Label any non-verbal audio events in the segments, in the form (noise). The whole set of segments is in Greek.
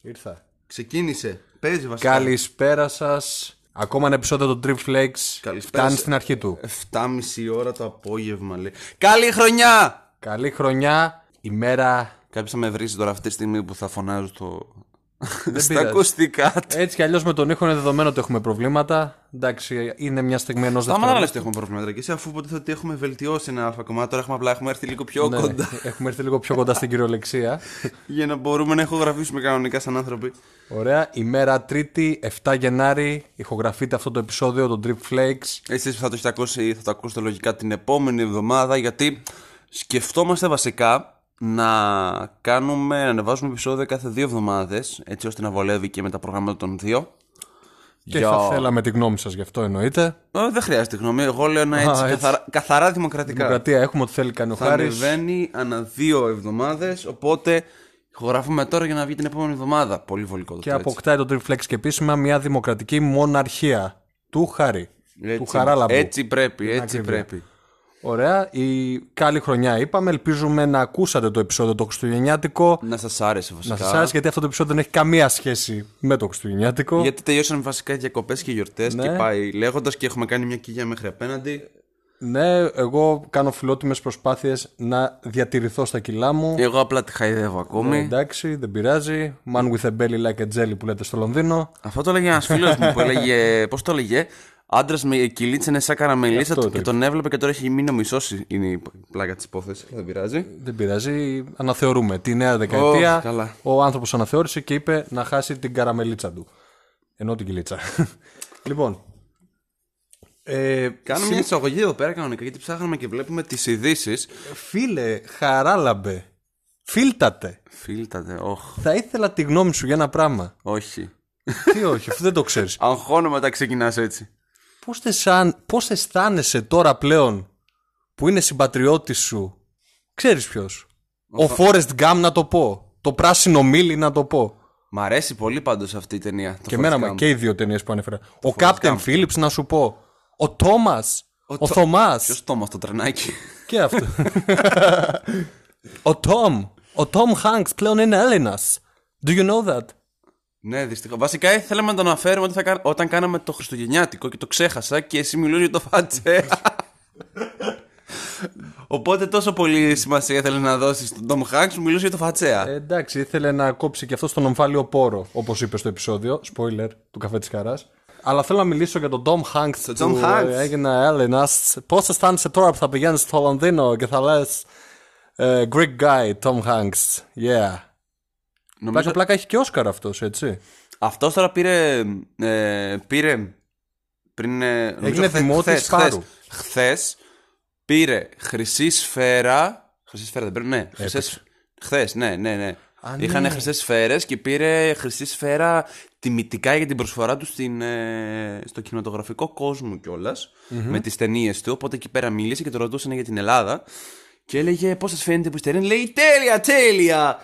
Ήρθα. Ξεκίνησε. Παίζει βασικά. Καλησπέρα σας. Ακόμα ένα επεισόδιο του Trip Flakes. Καλησπέρα Φτάνει σε- στην αρχή του. 7.30 ώρα το απόγευμα λέει. Καλή χρονιά! Καλή χρονιά, ημέρα. Κάποιος θα με βρει τώρα αυτή τη στιγμή που θα φωνάζω στο. Στα πειράζει. ακουστικά του. Έτσι κι αλλιώς με τον ήχο είναι δεδομένο ότι έχουμε προβλήματα. Εντάξει, είναι μια στιγμή ενός Θα μ' να λες ότι έχουμε προβλήματα. Και εσύ αφού υποτίθεται ότι έχουμε βελτιώσει ένα αλφα κομμάτι, τώρα έχουμε απλά έχουμε έρθει λίγο πιο Ναι, κοντά. έχουμε έρθει λίγο πιο κοντά στην κυριολεξία. (laughs) για να μπορούμε να ηχογραφήσουμε κανονικά σαν άνθρωποι. Ωραία, ημέρα Τρίτη, 7 Γενάρη. Ηχογραφείται αυτό το επεισόδιο, το Trip Flakes. Εσείς θα το έχετε ακούσει, θα το ακούσετε λογικά την επόμενη εβδομάδα γιατί σκεφτόμαστε βασικά να κάνουμε, να ανεβάζουμε επεισόδια κάθε δύο εβδομάδες έτσι ώστε να βολεύει και με τα προγράμματα των δύο. Και Για- θα θέλαμε τη γνώμη σας γι' αυτό εννοείται. Ε, δεν χρειάζεται γνώμη, εγώ λέω ένα έτσι, Α, έτσι. Καθαρά, καθαρά δημοκρατικά. Δημοκρατία έχουμε ό,τι θέλει κάνει ο Θα Χάρης. ανεβαίνει ανά δύο εβδομάδες, οπότε ηχογραφούμε τώρα για να βγει την επόμενη εβδομάδα. Πολύ βολικό το Και έτσι. αποκτάει το Trip Flex και επίσημα μια δημοκρατική μοναρχία του Χάρη. Έτσι, του Χαράλαμπου. Έτσι πρέπει, έτσι ακρίβεια. πρέπει. Ωραία. Η καλή χρονιά είπαμε. Ελπίζουμε να ακούσατε το επεισόδιο το Χριστουγεννιάτικο. Να σας άρεσε Να βασικά. σας άρεσε γιατί αυτό το επεισόδιο δεν έχει καμία σχέση με το Χριστουγεννιάτικο. Γιατί τελειώσαν βασικά οι διακοπές και οι γιορτές Ναι. και πάει λέγοντας και έχουμε κάνει μια κοιλιά μέχρι απέναντι. Ναι, εγώ κάνω φιλότιμες προσπάθειες να διατηρηθώ στα κιλά μου. Εγώ απλά τη χαϊδεύω ακόμη. Ε, εντάξει, δεν πειράζει. Man with a belly like a jelly που λέτε στο Λονδίνο. Αυτό το έλεγε ένας φίλος μου που έλεγε. Πώς το έλεγε; Άντρας με κυλίτσα είναι σαν καραμελίτσα Αυτό του το και τον έβλεπε και τώρα έχει μείνει ο μισός. Είναι η πλάκα της υπόθεσης. Δεν πειράζει. Δεν πειράζει. Αναθεωρούμε. Τη νέα δεκαετία Ωχ, καλά. ο άνθρωπος αναθεώρησε και είπε να χάσει την καραμελίτσα του. Ενώ την κυλίτσα. (laughs) λοιπόν. Ε, Κάνουμε μια εισαγωγή εδώ πέρα κανονικά γιατί ψάχναμε και βλέπουμε τις ειδήσεις. Φίλε, χαράλαμπε. Φίλτατε. Φίλτατε, όχ. Θα ήθελα τη γνώμη σου για ένα πράγμα. Όχι. Τι όχι, αφού δεν το ξέρεις. (laughs) Αγχώνω μετά ξεκινάς έτσι. Πώς, θες σαν, πώς αισθάνεσαι τώρα πλέον που είναι συμπατριώτης σου; Ξέρεις ποιος. Ο Forrest Gump να το πω. Το πράσινο μίλι να το πω. Μ' αρέσει πολύ πάντως αυτή η ταινία. το Και εμένα Forrest μου- Gump. και οι δύο ταινίες που ανέφερα. Ο Captain Phillips να σου πω. Ο Τόμας. Ο, Θωμάς. Ποιος το το τρενάκι. Και αυτό. (laughs) ο Τόμ. Ο Τόμ Hanks πλέον είναι Έλληνας. Do you know that? Ναι, δυστυχώς. Βασικά θέλαμε να το αναφέρουμε ότι θα κα- όταν κάναμε το Χριστουγεννιάτικο και το ξέχασα και εσύ μιλούσες για το φατσε. (laughs) Οπότε τόσο πολύ σημασία ήθελε να δώσεις στον Tom Hanks που μιλούσε για το φατσέα. Ε, εντάξει, ήθελε να κόψει και αυτό στον ομφάλιο πόρο, όπως είπε στο επεισόδιο. Spoiler του καφέ της χαράς. Αλλά θέλω να μιλήσω για τον Tom Hanks. Τον που Tom Hanks. ε, έγινε Έλληνας. Πώς αισθάνεσαι τώρα που θα πηγαίνεις στο Λονδίνο και θα λες. Greek guy, Tom Hanks. Yeah. Νομίζω Πλάκα, πλάκα έχει και Όσκαρ αυτός, έτσι. αυτός τώρα πήρε. Ε, πήρε. Πριν. ε, νομίζω Έγινε χθες- δημότης χθες- Πάρου. Χθες πήρε χρυσή σφαίρα. Χρυσή σφαίρα δεν πήρε, ναι. Χρυσές... Χθες, ναι, ναι, ναι. Α, Είχαν ναι. χρυσές σφαίρες και πήρε χρυσή σφαίρα τιμητικά για την προσφορά του στην, ε, στο κινηματογραφικό κόσμο κιόλας. Με τις ταινίες του. Οπότε εκεί πέρα μίλησε και το ρωτούσαν για την Ελλάδα. Και έλεγε πώς σας φαίνεται που είστε. Λέει τέλεια, τέλεια.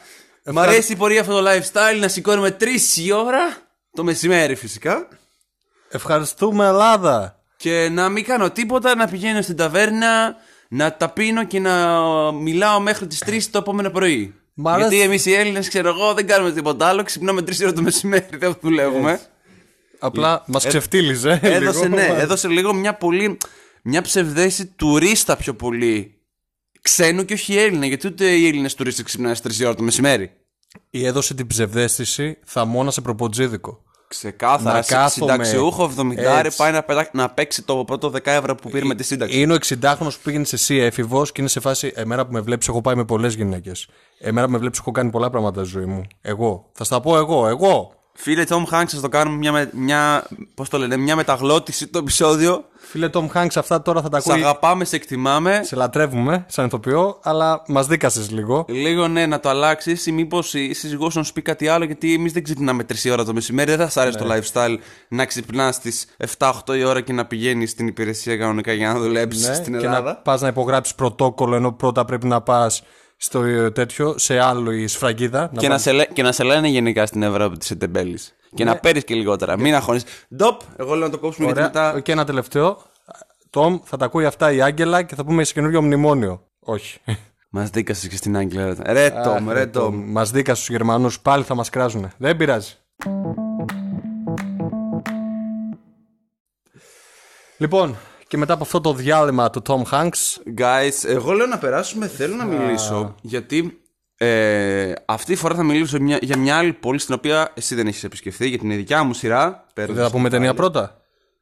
Μ' αρέσει η πορεία αυτό το lifestyle να σηκώνουμε τρεις η ώρα. Το μεσημέρι φυσικά. Ευχαριστούμε, Ελλάδα. Και να μην κάνω τίποτα, να πηγαίνω στην ταβέρνα, να τα πίνω και να μιλάω μέχρι τις 3 το επόμενο πρωί. Μ' αρέσει. Γιατί εμείς οι Έλληνες, ξέρω εγώ, δεν κάνουμε τίποτα άλλο. Ξυπνάμε 3 ώρα το μεσημέρι, δεν δουλεύουμε. Απλά μας ξεφτύλιζε. Έδωσε, λίγο. ναι, έδωσε λίγο μια πολύ. Μια ψευδέση τουρίστα πιο πολύ. Ξένου και όχι Έλληνα, γιατί ούτε οι Έλληνες τουρίστες ξυπνάνε στις 3 ώρα το μεσημέρι. Ή έδωσε την ψευδέστηση θα μόνα σε προποτζίδικο. Ξεκάθαρα, Να σε κάθομαι συνταξιούχο 70 έτσι. πάει να, πετά- να παίξει το πρώτο 10 ευρώ που πήρε με τη σύνταξη. Είναι ο 60χρονο που πήγαινε σε εσύ έφηβος και είναι σε φάση. Εμένα που με βλέπεις, έχω πάει με πολλές γυναίκες. Εμένα που με βλέπεις, έχω κάνει πολλά πράγματα στη ζωή μου. Εγώ. Θα στα πω εγώ, εγώ. Φίλε Tom Hanks, θα το κάνουμε μια, με- μια, πώς το λένε, μια μεταγλώτηση το επεισόδιο. Φίλε Tom Hanks, αυτά τώρα θα τα Σε ακούει. αγαπάμε, σε εκτιμάμε. Σε λατρεύουμε σαν ηθοποιό, αλλά μας δίκασες λίγο. Λίγο ναι, να το αλλάξεις ή μήπως η σύζυγός σου να σου πει κάτι άλλο, γιατί εμείς δεν ξυπνάμε 3 ώρα το μεσημέρι. Δεν θα σ' αρέσει το lifestyle να ξυπνάς στις 7-8 η ώρα και να πηγαίνεις στην υπηρεσία κανονικά για να δουλέψεις Ναι, στην και Ελλάδα. να πας να υπογράψεις πρωτόκολλο ενώ πρώτα πρέπει να πας στο ε, τέτοιο, σε άλλο η σφραγίδα. Και, να σε, λέ- και να σε λένε γενικά στην Ευρώπη τη ετεμπέλη. Και να παίρνεις και λιγότερα. Μην αγχώνεις. Ντοπ, εγώ λέω να το κόψουμε γιατί Ναι. Ωραία. μετά. Και ένα τελευταίο. Τόμ, θα τα ακούει αυτά η Άγγελα και θα πούμε σε καινούριο μνημόνιο. Όχι. (laughs) Μας δίκασες και στην Άγγελα. ρε. Ρε Τόμ, ρε Τόμ. Μας δίκα στους Γερμανούς πάλι θα μας κράζουν. Δεν πειράζει. Λοιπόν, και μετά από αυτό το διάλειμμα του Tom Hanks, Guys, εγώ λέω να περάσουμε. Θέλω να μιλήσω γιατί ε, αυτή τη φορά θα μιλήσω μια- για μια άλλη πόλη στην οποία εσύ δεν έχεις επισκεφθεί, για την δικιά μου σειρά. Παίρνω δεν θα πούμε ταινία πρώτα;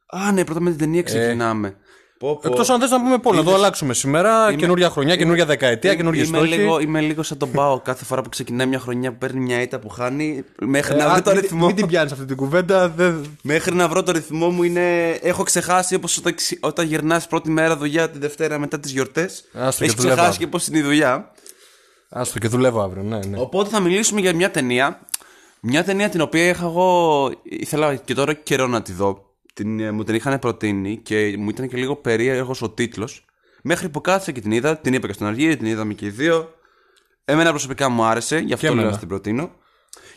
Α, ναι, πρώτα με την ταινία ξεκινάμε. Πω, πω. Εκτός αν θες να πούμε πόλη, να το αλλάξουμε σήμερα. Καινούρια χρονιά, καινούρια δεκαετία, καινούργια είμαι, στόχοι. λίγο, είμαι λίγο σαν τον Πάο κάθε φορά που ξεκινάει μια χρονιά που παίρνει μια ήττα που χάνει. Μέχρι Ε, να α, βρω το μην- ρυθμό. Μην την πιάνεις αυτή την κουβέντα. Δεν... Μέχρι να βρω το ρυθμό μου είναι. Έχω ξεχάσει όπως όταν, ξε- όταν γυρνάς πρώτη μέρα δουλειά τη Δευτέρα μετά τις γιορτές. Άστο, Έχεις και δουλεύω ξεχάσει και αύριο. πώς είναι η δουλειά. Άστο και δουλεύω αύριο, ναι, ναι. Οπότε θα μιλήσουμε για μια ταινία. Μια ταινία την οποία είχα εγώ. ήθελα και τώρα καιρό να τη δω. Την, ε, μου την είχαν προτείνει και μου ήταν και λίγο περίεργος ο τίτλος. Μέχρι που κάθισα και την είδα, την είπα και στον Αργύρι, την είδαμε και οι δύο. Εμένα προσωπικά μου άρεσε, γι' αυτό Και λέω εμένα. να την προτείνω.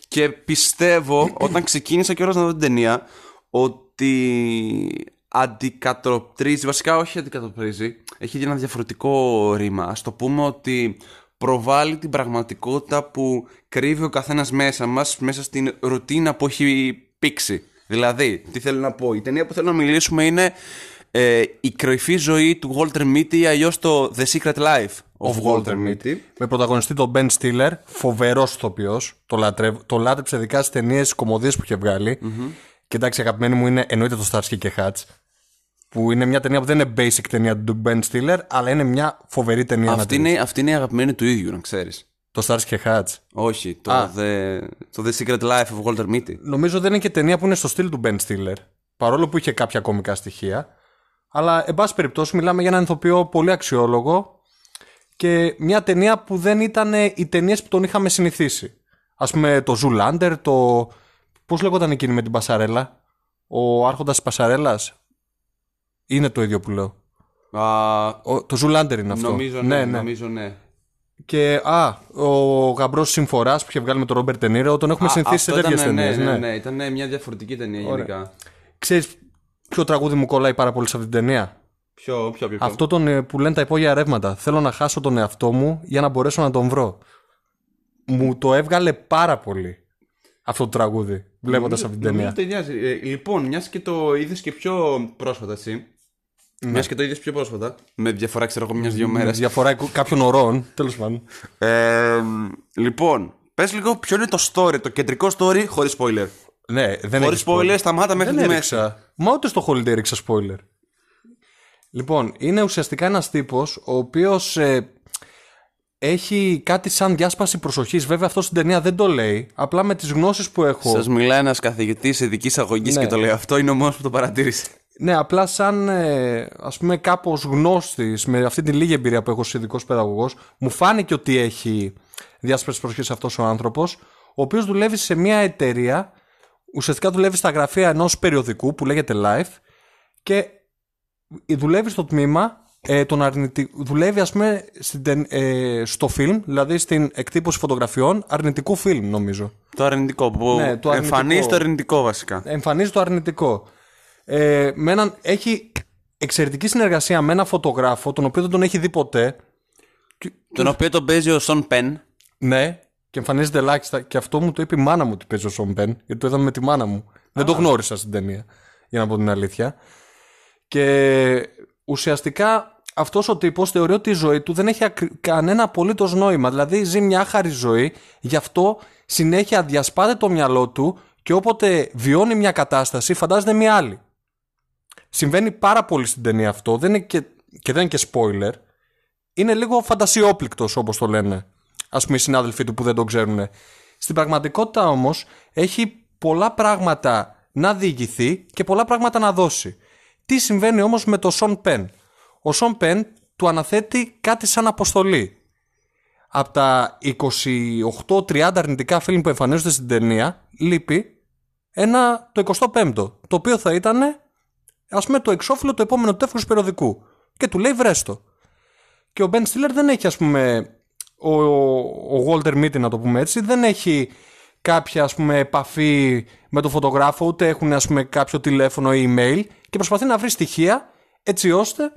Και πιστεύω, (clears throat) όταν ξεκίνησα κιόλας να δω την ταινία, ότι αντικατοπτρίζει, βασικά όχι αντικατοπτρίζει, έχει ένα διαφορετικό ρήμα. Ας το πούμε ότι προβάλλει την πραγματικότητα που κρύβει ο καθένας μέσα μας, μέσα στην ρουτίνα που έχει πήξει. Δηλαδή, τι θέλω να πω, η ταινία που θέλω να μιλήσουμε είναι ε, η κρυφή ζωή του Walter Mitty ή αλλιώς το The Secret Life of, Walter Mitty. Με πρωταγωνιστή τον Ben Stiller, φοβερός ηθοποιός. Το, λατρευ... το λάτρεψε ειδικά στις ταινίες κομμωδίες που είχε βγάλει. Και εντάξει, αγαπημένη μου είναι εννοείται το Starsky και Hutch. Που είναι μια ταινία που δεν είναι basic ταινία του Ben Stiller, αλλά είναι μια φοβερή ταινία. να Αυτή τη δεις. είναι, αυτή είναι η αγαπημένη του ίδιου, να ξέρεις. Το Starsky και Hutch. Όχι, το, Α. the, το The Secret Life of Walter Mitty. Νομίζω δεν είναι και ταινία που είναι στο στυλ του Ben Stiller. Παρόλο που είχε κάποια κομικά στοιχεία. Αλλά, εν πάση περιπτώσει, μιλάμε για έναν ηθοποιό πολύ αξιόλογο και μια ταινία που δεν ήταν οι ταινίες που τον είχαμε συνηθίσει. Α πούμε, το Zoolander, το. Πώς λέγονταν εκείνη με την Πασαρέλα, Ο Άρχοντας της Πασαρέλας; Είναι το ίδιο που λέω. Α, Ο, το Zoolander είναι αυτό. νομίζω ναι, νομίζω ναι. Και α, ο γαμπρός Συμφοράς που είχε βγάλει με τον Ρόμπερτ Τενίρο, τον έχουμε Α, συνηθίσει σε αυτό τέτοιες ήταν, ταινίες. ναι, ναι, ναι, ήταν μια διαφορετική ταινία γενικά. Ξέρεις ποιο τραγούδι μου κολλάει πάρα πολύ σε αυτή την ταινία; Ποιο, ποιο, ποιο. ποιο; Αυτό τον, ε, που λένε τα υπόγεια ρεύματα. Θέλω να χάσω τον εαυτό μου για να μπορέσω να τον βρω. Μου το έβγαλε πάρα πολύ αυτό το τραγούδι, βλέποντας αυτή την Νομίζω ταινία. ταιριάζει. Ε, λοιπόν, μιας και το είδες και πιο πρόσφατα εσύ. Ναι. Μιας και το είδες πιο πρόσφατα. Με διαφορά, ξέρω εγώ, μια-δυο μέρες. Με διαφορά κάποιων ωρών, τέλος πάντων. Ε, λοιπόν, πες λίγο ποιο είναι το story, το κεντρικό story χωρίς spoiler. Ναι, δεν Χωρίς έχεις spoiler, σταμάτα μέχρι Δεν τη μέση. έριξα. Μα ούτε στο holiday έριξα spoiler. Λοιπόν, είναι ουσιαστικά ένας τύπος ο οποίος ε, έχει κάτι σαν διάσπαση προσοχής. Βέβαια αυτό στην ταινία δεν το λέει. Απλά με τις γνώσεις που έχω... Σας μιλάει ένας καθηγητής ειδικής αγωγής Ναι. και το λέει αυτό, είναι ο μόνος που το παρατήρησε. Ναι, απλά σαν ε, ας πούμε κάπως γνώστης με αυτή την λίγη εμπειρία που έχω ως ειδικός παιδαγωγός μου φάνηκε ότι έχει διάσπαση προσοχής αυτός ο άνθρωπος ο οποίος δουλεύει σε μια εταιρεία ουσιαστικά δουλεύει στα γραφεία ενός περιοδικού που λέγεται Life και δουλεύει στο τμήμα ε, τον αρνητι... δουλεύει ας πούμε στην, τεν- ε, στο φιλμ, δηλαδή στην εκτύπωση φωτογραφιών αρνητικού φιλμ νομίζω. Το αρνητικό που Ναι, το αρνητικό. εμφανίζει το αρνητικό βασικά. Εμφανίζει το αρνητικό. Ε, με έναν, έχει εξαιρετική συνεργασία με έναν φωτογράφο, τον οποίο δεν τον έχει δει ποτέ. Τον οποίο τον παίζει ο Σον Πεν. Ναι, και εμφανίζεται ελάχιστα. Και αυτό μου το είπε η μάνα μου ότι παίζει ο Σον Πεν, γιατί το είδαμε με τη μάνα μου. Δεν το γνώρισα στην ταινία, για να πω την αλήθεια. Και ουσιαστικά αυτός ο τύπος θεωρεί ότι η ζωή του δεν έχει ακρι- κανένα απολύτως νόημα. Δηλαδή ζει μια άχαρη ζωή, γι' αυτό συνέχεια διασπάται το μυαλό του και όποτε βιώνει μια κατάσταση, φαντάζεται μια άλλη. Συμβαίνει πάρα πολύ στην ταινία αυτό, δεν είναι και, και δεν είναι και spoiler. Είναι λίγο φαντασιόπληκτος όπως το λένε. Ας πούμε οι συνάδελφοί του που δεν το ξέρουν. Στην πραγματικότητα όμως έχει πολλά πράγματα να διηγηθεί και πολλά πράγματα να δώσει. Τι συμβαίνει όμως με το Σον Πεν. Ο Σον Πεν του αναθέτει κάτι σαν αποστολή. Από τα 28-30 αρνητικά φιλμ που εμφανίζονται στην ταινία, λείπει ένα το 25ο, το οποίο θα ήταν ας πούμε το εξώφυλλο του επόμενου τεύχους περιοδικού. Και του λέει βρέστο. Και ο Ben Stiller δεν έχει ας πούμε ο, ο Walter Mitty να το πούμε έτσι δεν έχει κάποια ας πούμε επαφή με τον φωτογράφο ούτε έχουν ας πούμε κάποιο τηλέφωνο ή email και προσπαθεί να βρει στοιχεία έτσι ώστε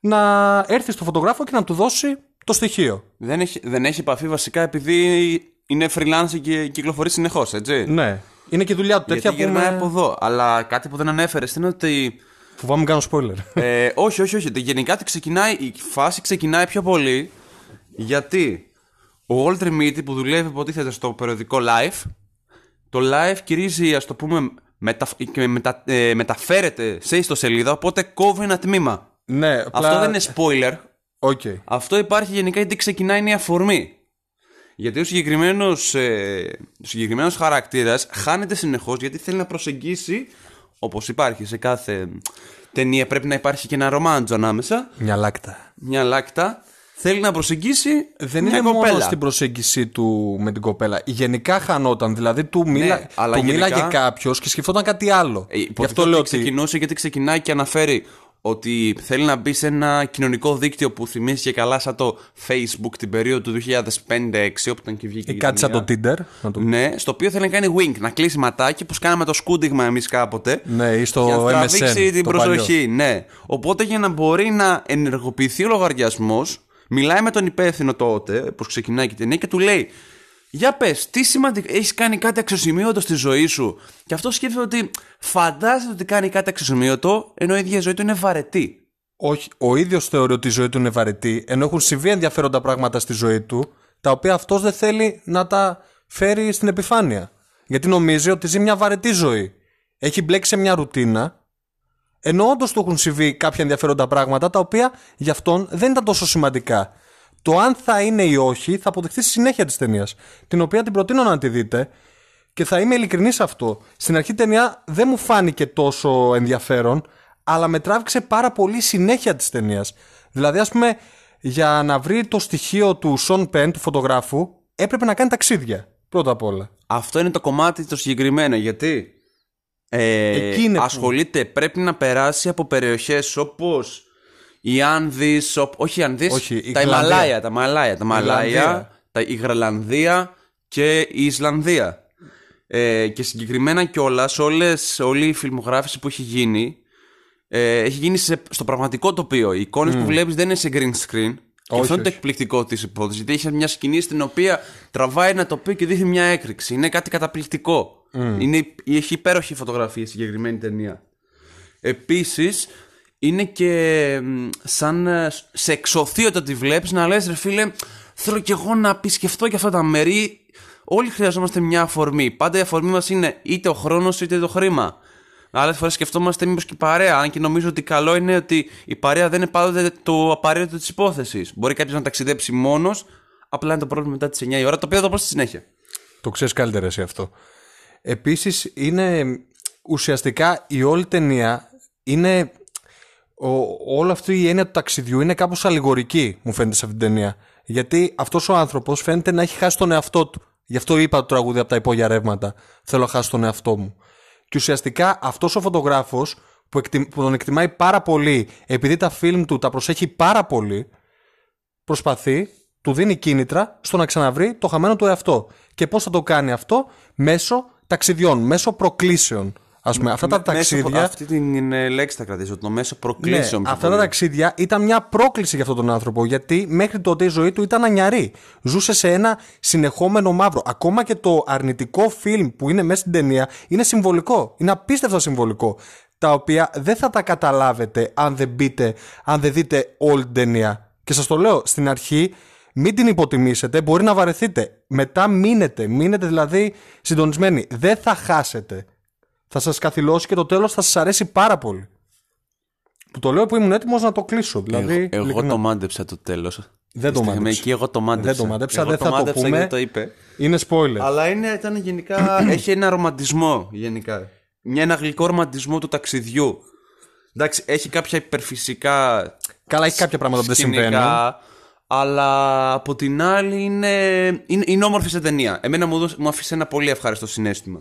να έρθει στο φωτογράφο και να του δώσει το στοιχείο. Δεν έχει, δεν έχει επαφή βασικά επειδή είναι freelance και κυκλοφορεί συνεχώς, έτσι; Ναι. Είναι και η δουλειά του τέτοια Γιατί που γυρνάει με... από εδώ. Αλλά κάτι που δεν ανέφερες είναι ότι. Φοβάμαι μην κάνω spoiler. ε, όχι, όχι, όχι. Γενικά τι ξεκινάει, η φάση ξεκινάει πιο πολύ γιατί ο Walter Mitty που δουλεύει υποτίθεται στο περιοδικό Life, το Life κυρίζει, ας το πούμε, μετα... και μετα... ε, μεταφέρεται σε ιστοσελίδα, οπότε κόβει ένα τμήμα. ναι, απλά... Αυτό δεν είναι spoiler. Οκ. Αυτό υπάρχει γενικά γιατί ξεκινάει είναι η αφορμή. Γιατί ο συγκεκριμένος ε, ο συγκεκριμένος χαρακτήρας χάνεται συνεχώς γιατί θέλει να προσεγγίσει, όπως υπάρχει σε κάθε ταινία πρέπει να υπάρχει και ένα ρομάντζο ανάμεσα, Μια Λάκτα. μια Λάκτα, θέλει να προσεγγίσει Δεν μια είναι κοπέλα. μόνο στην προσέγγιση του με την κοπέλα. Γενικά χανόταν. Δηλαδή του, μίλα... Ναι, αλλά του γενικά- μίλαγε κάποιος και σκεφτόταν κάτι άλλο. Ε, Γι' υποτίθεται αυτό λέω ότι ότι. ξεκινούσε γιατί ξεκινάει και αναφέρει ότι θέλει να μπει σε ένα κοινωνικό δίκτυο που θυμίζει και καλά σαν το Facebook την περίοδο του 2005-2006 όπου ήταν και βγήκε Ή η κάτι σαν το ταινία. Tinder. Να το... Ναι, στο οποίο θέλει να κάνει wink, να κλείσει ματάκι, πώ κάναμε το σκούντιγμα εμείς κάποτε. Ναι, ή στο για να MSN. τραβήξει την το προσοχή, ναι. Οπότε για να μπορεί να ενεργοποιηθεί ο λογαριασμός, μιλάει με τον υπεύθυνο τότε, που ξεκινάει και η ταινία, και του λέει: Για πες, τι σημαντικό, έχεις κάνει κάτι αξιοσημείωτο στη ζωή σου; Και αυτό σκέφτεται ότι φαντάζεται ότι κάνει κάτι αξιοσημείωτο, ενώ η ίδια η ζωή του είναι βαρετή. Όχι, ο ίδιος θεωρεί ότι η ζωή του είναι βαρετή, ενώ έχουν συμβεί ενδιαφέροντα πράγματα στη ζωή του, τα οποία αυτός δεν θέλει να τα φέρει στην επιφάνεια. Γιατί νομίζει ότι ζει μια βαρετή ζωή. Έχει μπλέξει σε μια ρουτίνα, ενώ όντως του έχουν συμβεί κάποια ενδιαφέροντα πράγματα, τα οποία για αυτόν δεν ήταν τόσο σημαντικά. Το αν θα είναι ή όχι θα αποδειχθεί στη συνέχεια της ταινίας, την οποία την προτείνω να τη δείτε. Και θα είμαι ειλικρινής σε αυτό. Στην αρχή η ταινία δεν μου φάνηκε τόσο ενδιαφέρον, αλλά με τράβηξε πάρα πολύ η συνέχεια της ταινίας. Δηλαδή, ας πούμε, για να βρει το στοιχείο του Σον Πεν, του φωτογράφου, έπρεπε να κάνει ταξίδια. Πρώτα απ' όλα. Αυτό είναι το κομμάτι το συγκεκριμένο, γιατί ε, Εκεί είναι που- ασχολείται, πρέπει να περάσει από περιοχές όπως οι Άνδης, οπ- όχι οι Άνδης, Όχι, η τα Γρυλανδία. Ιμαλάια, τα Μαλάια, τα Μαλάια, Γρυλανδία. τα, η Γρελανδία και η Ισλανδία. Ε, και συγκεκριμένα κιόλας όλες, όλη η φιλμογράφηση που έχει γίνει ε, έχει γίνει σε, στο πραγματικό τοπίο. Οι εικόνες που βλέπεις δεν είναι σε green screen. Και Όχι, αυτό είναι το όχι. εκπληκτικό της υπόθεσης. Γιατί έχει μια σκηνή στην οποία τραβάει ένα τοπίο και δείχνει μια έκρηξη. Είναι κάτι καταπληκτικό. Είναι, έχει υπέροχη φωτογραφία η συγκεκριμένη ταινία. Επίσης, είναι και μ, σαν ε, σε εξωθεί όταν τη βλέπεις να λες ρε φίλε, θέλω κι εγώ να επισκεφτώ και αυτά τα μέρη. Όλοι χρειαζόμαστε μια αφορμή. Πάντα η αφορμή μας είναι είτε ο χρόνος είτε το χρήμα. Άλλες φορές σκεφτόμαστε μήπως και η παρέα. Αν και νομίζω ότι καλό είναι ότι η παρέα δεν είναι πάντοτε το απαραίτητο της υπόθεσης. Μπορεί κάποιος να ταξιδέψει μόνος, απλά είναι το πρόβλημα μετά τις 9 η ώρα, το οποίο θα το πω στη συνέχεια. Το ξέρεις καλύτερα εσύ αυτό. Επίσης, είναι ουσιαστικά η όλη ταινία είναι. Ο, όλη αυτή η έννοια του ταξιδιού είναι κάπως αλληγορική, μου φαίνεται σε αυτήν την ταινία. Γιατί αυτός ο άνθρωπος φαίνεται να έχει χάσει τον εαυτό του. Γι' αυτό είπα το τραγούδι από τα υπόγεια ρεύματα. Θέλω να χάσω τον εαυτό μου. Και ουσιαστικά αυτός ο φωτογράφος που, εκτι- που τον εκτιμάει πάρα πολύ, επειδή τα φιλμ του τα προσέχει πάρα πολύ, προσπαθεί, του δίνει κίνητρα στο να ξαναβρει το χαμένο του εαυτό. Και πώς θα το κάνει αυτό; Μέσω ταξιδιών, μέσω προκλήσεων. Ας πούμε, αυτά τα Με- μέσω- ταξίδια. αυτή την ε, λέξη θα κρατήσω, το μέσο Ναι, προκλήσεων. πιο αυτά τα πολύ. ταξίδια ήταν μια πρόκληση για αυτόν τον άνθρωπο. Γιατί μέχρι τότε η ζωή του ήταν ανιαρή. Ζούσε σε ένα συνεχόμενο μαύρο. Ακόμα και το αρνητικό φιλμ που είναι μέσα στην ταινία είναι συμβολικό. Είναι απίστευτα συμβολικό. Τα οποία δεν θα τα καταλάβετε αν δεν μπείτε, αν δεν δείτε όλη την ταινία. Και σας το λέω στην αρχή, μην την υποτιμήσετε, μπορεί να βαρεθείτε. Μετά μείνετε, μείνετε δηλαδή συντονισμένοι. Δεν θα χάσετε. Θα σας καθυλώσει και το τέλος θα σας αρέσει πάρα πολύ. Που το λέω που ήμουν έτοιμος να το κλείσω. Δηλαδή, εγώ, εγώ ειλικρινά. το μάντεψα το τέλος. Δεν το μάντεψα. Εκεί εγώ το μάντεψα. Δεν το μάντεψα, Εγώ δεν το θα το μάντεψα πούμε. γιατί το είπε. Είναι spoiler. Αλλά είναι, ήταν γενικά. (clears throat) έχει ένα ρομαντισμό γενικά. Μια, ένα γλυκό ρομαντισμό του ταξιδιού. Εντάξει, έχει κάποια υπερφυσικά. Καλά, έχει κάποια πράγματα που δεν σκηνικά, συμβαίνουν. Αλλά από την άλλη είναι, είναι, είναι όμορφη σε ταινία. Εμένα μου, δώσε- μου άφησε ένα πολύ ευχάριστο συνέστημα.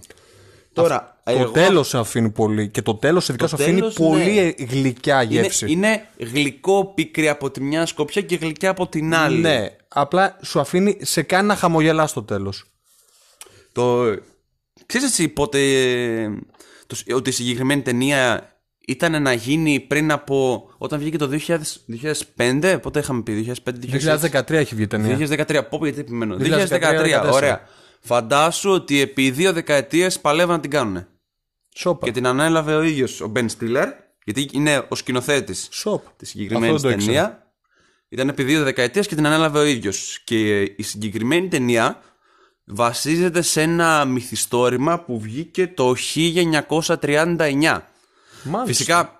Τώρα, Το εγώ- τέλος σε αφήνει πολύ και το τέλος ειδικά σου αφήνει τέλος, πολύ ναι. γλυκιά είναι, γεύση. είναι γλυκό πίκρη από τη μια σκοπιά και γλυκιά από την άλλη. Ναι, απλά σου αφήνει, σε κάνει να χαμογελάς στο τέλος. Το... Ξέρεις εσύ πότε ε, το... ότι η συγκεκριμένη ταινία ήταν να γίνει πριν από. όταν βγήκε το 2000, 2005, πότε είχαμε πει, 2005-2006. 2013 έχει βγει η ταινία. 2013, πω πω γιατί επιμένω. 2013, 2013, ωραία. Φαντάσου ότι επί δύο δεκαετίες παλεύαν να την κάνουν. Σόπα. Και την ανέλαβε ο ίδιος ο Μπεν Στίλερ, γιατί είναι ο σκηνοθέτης Σοπ. της συγκεκριμένης Αυτό δεν το ήξερα. ταινία. Ήταν επί δύο δεκαετίες και την ανέλαβε ο ίδιος. Και η συγκεκριμένη ταινία βασίζεται σε ένα μυθιστόρημα που βγήκε το 1939. Μάλιστα. Φυσικά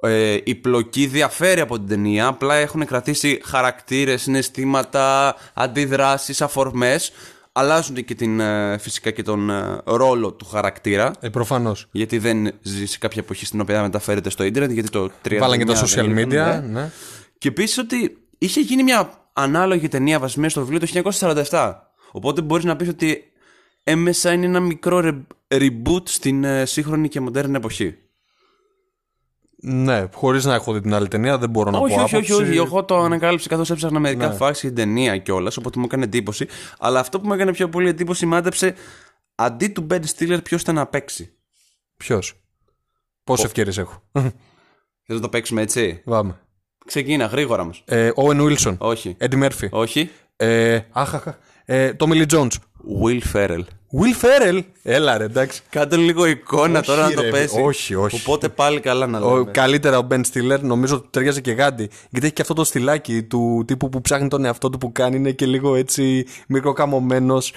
ε, η πλοκή διαφέρει από την ταινία, απλά έχουν κρατήσει χαρακτήρες, συναισθήματα, αντιδράσεις, αφορμές. Αλλάζουν και την, ε, φυσικά και τον ε, ρόλο του χαρακτήρα. Ε, Προφανώς. Γιατί δεν ζει σε κάποια εποχή στην οποία μεταφέρεται στο ίντερνετ, γιατί το 39 Βάλαν και τα δεν social ήταν, media. ναι. Ναι. Και επίσης ότι είχε γίνει μια ανάλογη ταινία βασισμένη στο βιβλίο το 1947. Οπότε μπορείς να πεις ότι έμεσα είναι ένα μικρό re- reboot στην ε, σύγχρονη και μοντέρνη εποχή. Ναι, χωρίς να έχω δει την άλλη ταινία, δεν μπορώ να όχι, πω όχι, όχι, άποψη. όχι. Εγώ το ανακάλυψα καθώς έψαχνα μερικά Ναι. facts για την ταινία κιόλας, οπότε μου έκανε εντύπωση. Αλλά αυτό που μου έκανε πιο πολύ εντύπωση, μάντεψε αντί του Ben Stiller, ποιος ήταν να παίξει. Ποιος; Πόσες ευκαιρίες έχω; (laughs) Θε να το παίξουμε έτσι. Πάμε. Ξεκίνα, γρήγορα μα. Ε, Owen Wilson. Όχι. Eddie Murphy. Όχι. Ε, αχ, αχ, αχ. Ε, Tommy Lee Jones. Will Ferrell. Will Ferrell; Έλα ρε, εντάξει. Κάντε λίγο εικόνα Όχι, τώρα να το ρε, πέσει. όχι, όχι. Οπότε πάλι καλά να Ο, λέμε. καλύτερα ο Ben Stiller, νομίζω ότι ταιριάζει και γάντι. Γιατί έχει και αυτό το στυλάκι του τύπου που ψάχνει τον εαυτό του που κάνει, είναι και λίγο έτσι μικροκαμωμένος.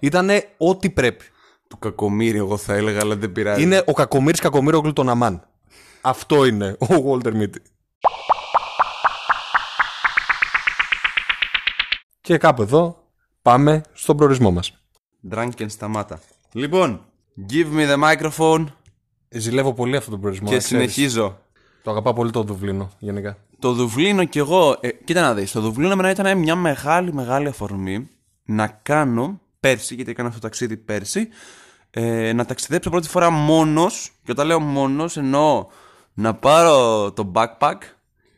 Ήτανε ό,τι πρέπει. Του κακομίρι, εγώ θα έλεγα, αλλά δεν πειράζει. Είναι ο κακομύρη κακομύρογλου των Αμάν. Αυτό είναι ο Walter Mitty. Και κάπου εδώ πάμε στον προορισμό μας. Drunken σταμάτα. Λοιπόν, give me the microphone Ζηλεύω πολύ αυτό τον προορισμό. και να ξέρεις. συνεχίζω. Το αγαπάω πολύ το Δουβλίνο γενικά. Το Δουβλίνο κι εγώ. Ε, κοίτα να δεις, το Δουβλίνο εμένα ήταν μια μεγάλη μεγάλη αφορμή να κάνω πέρσι, γιατί έκανα αυτό το ταξίδι πέρσι, ε, να ταξιδέψω πρώτη φορά μόνος, και όταν λέω μόνος εννοώ να πάρω το backpack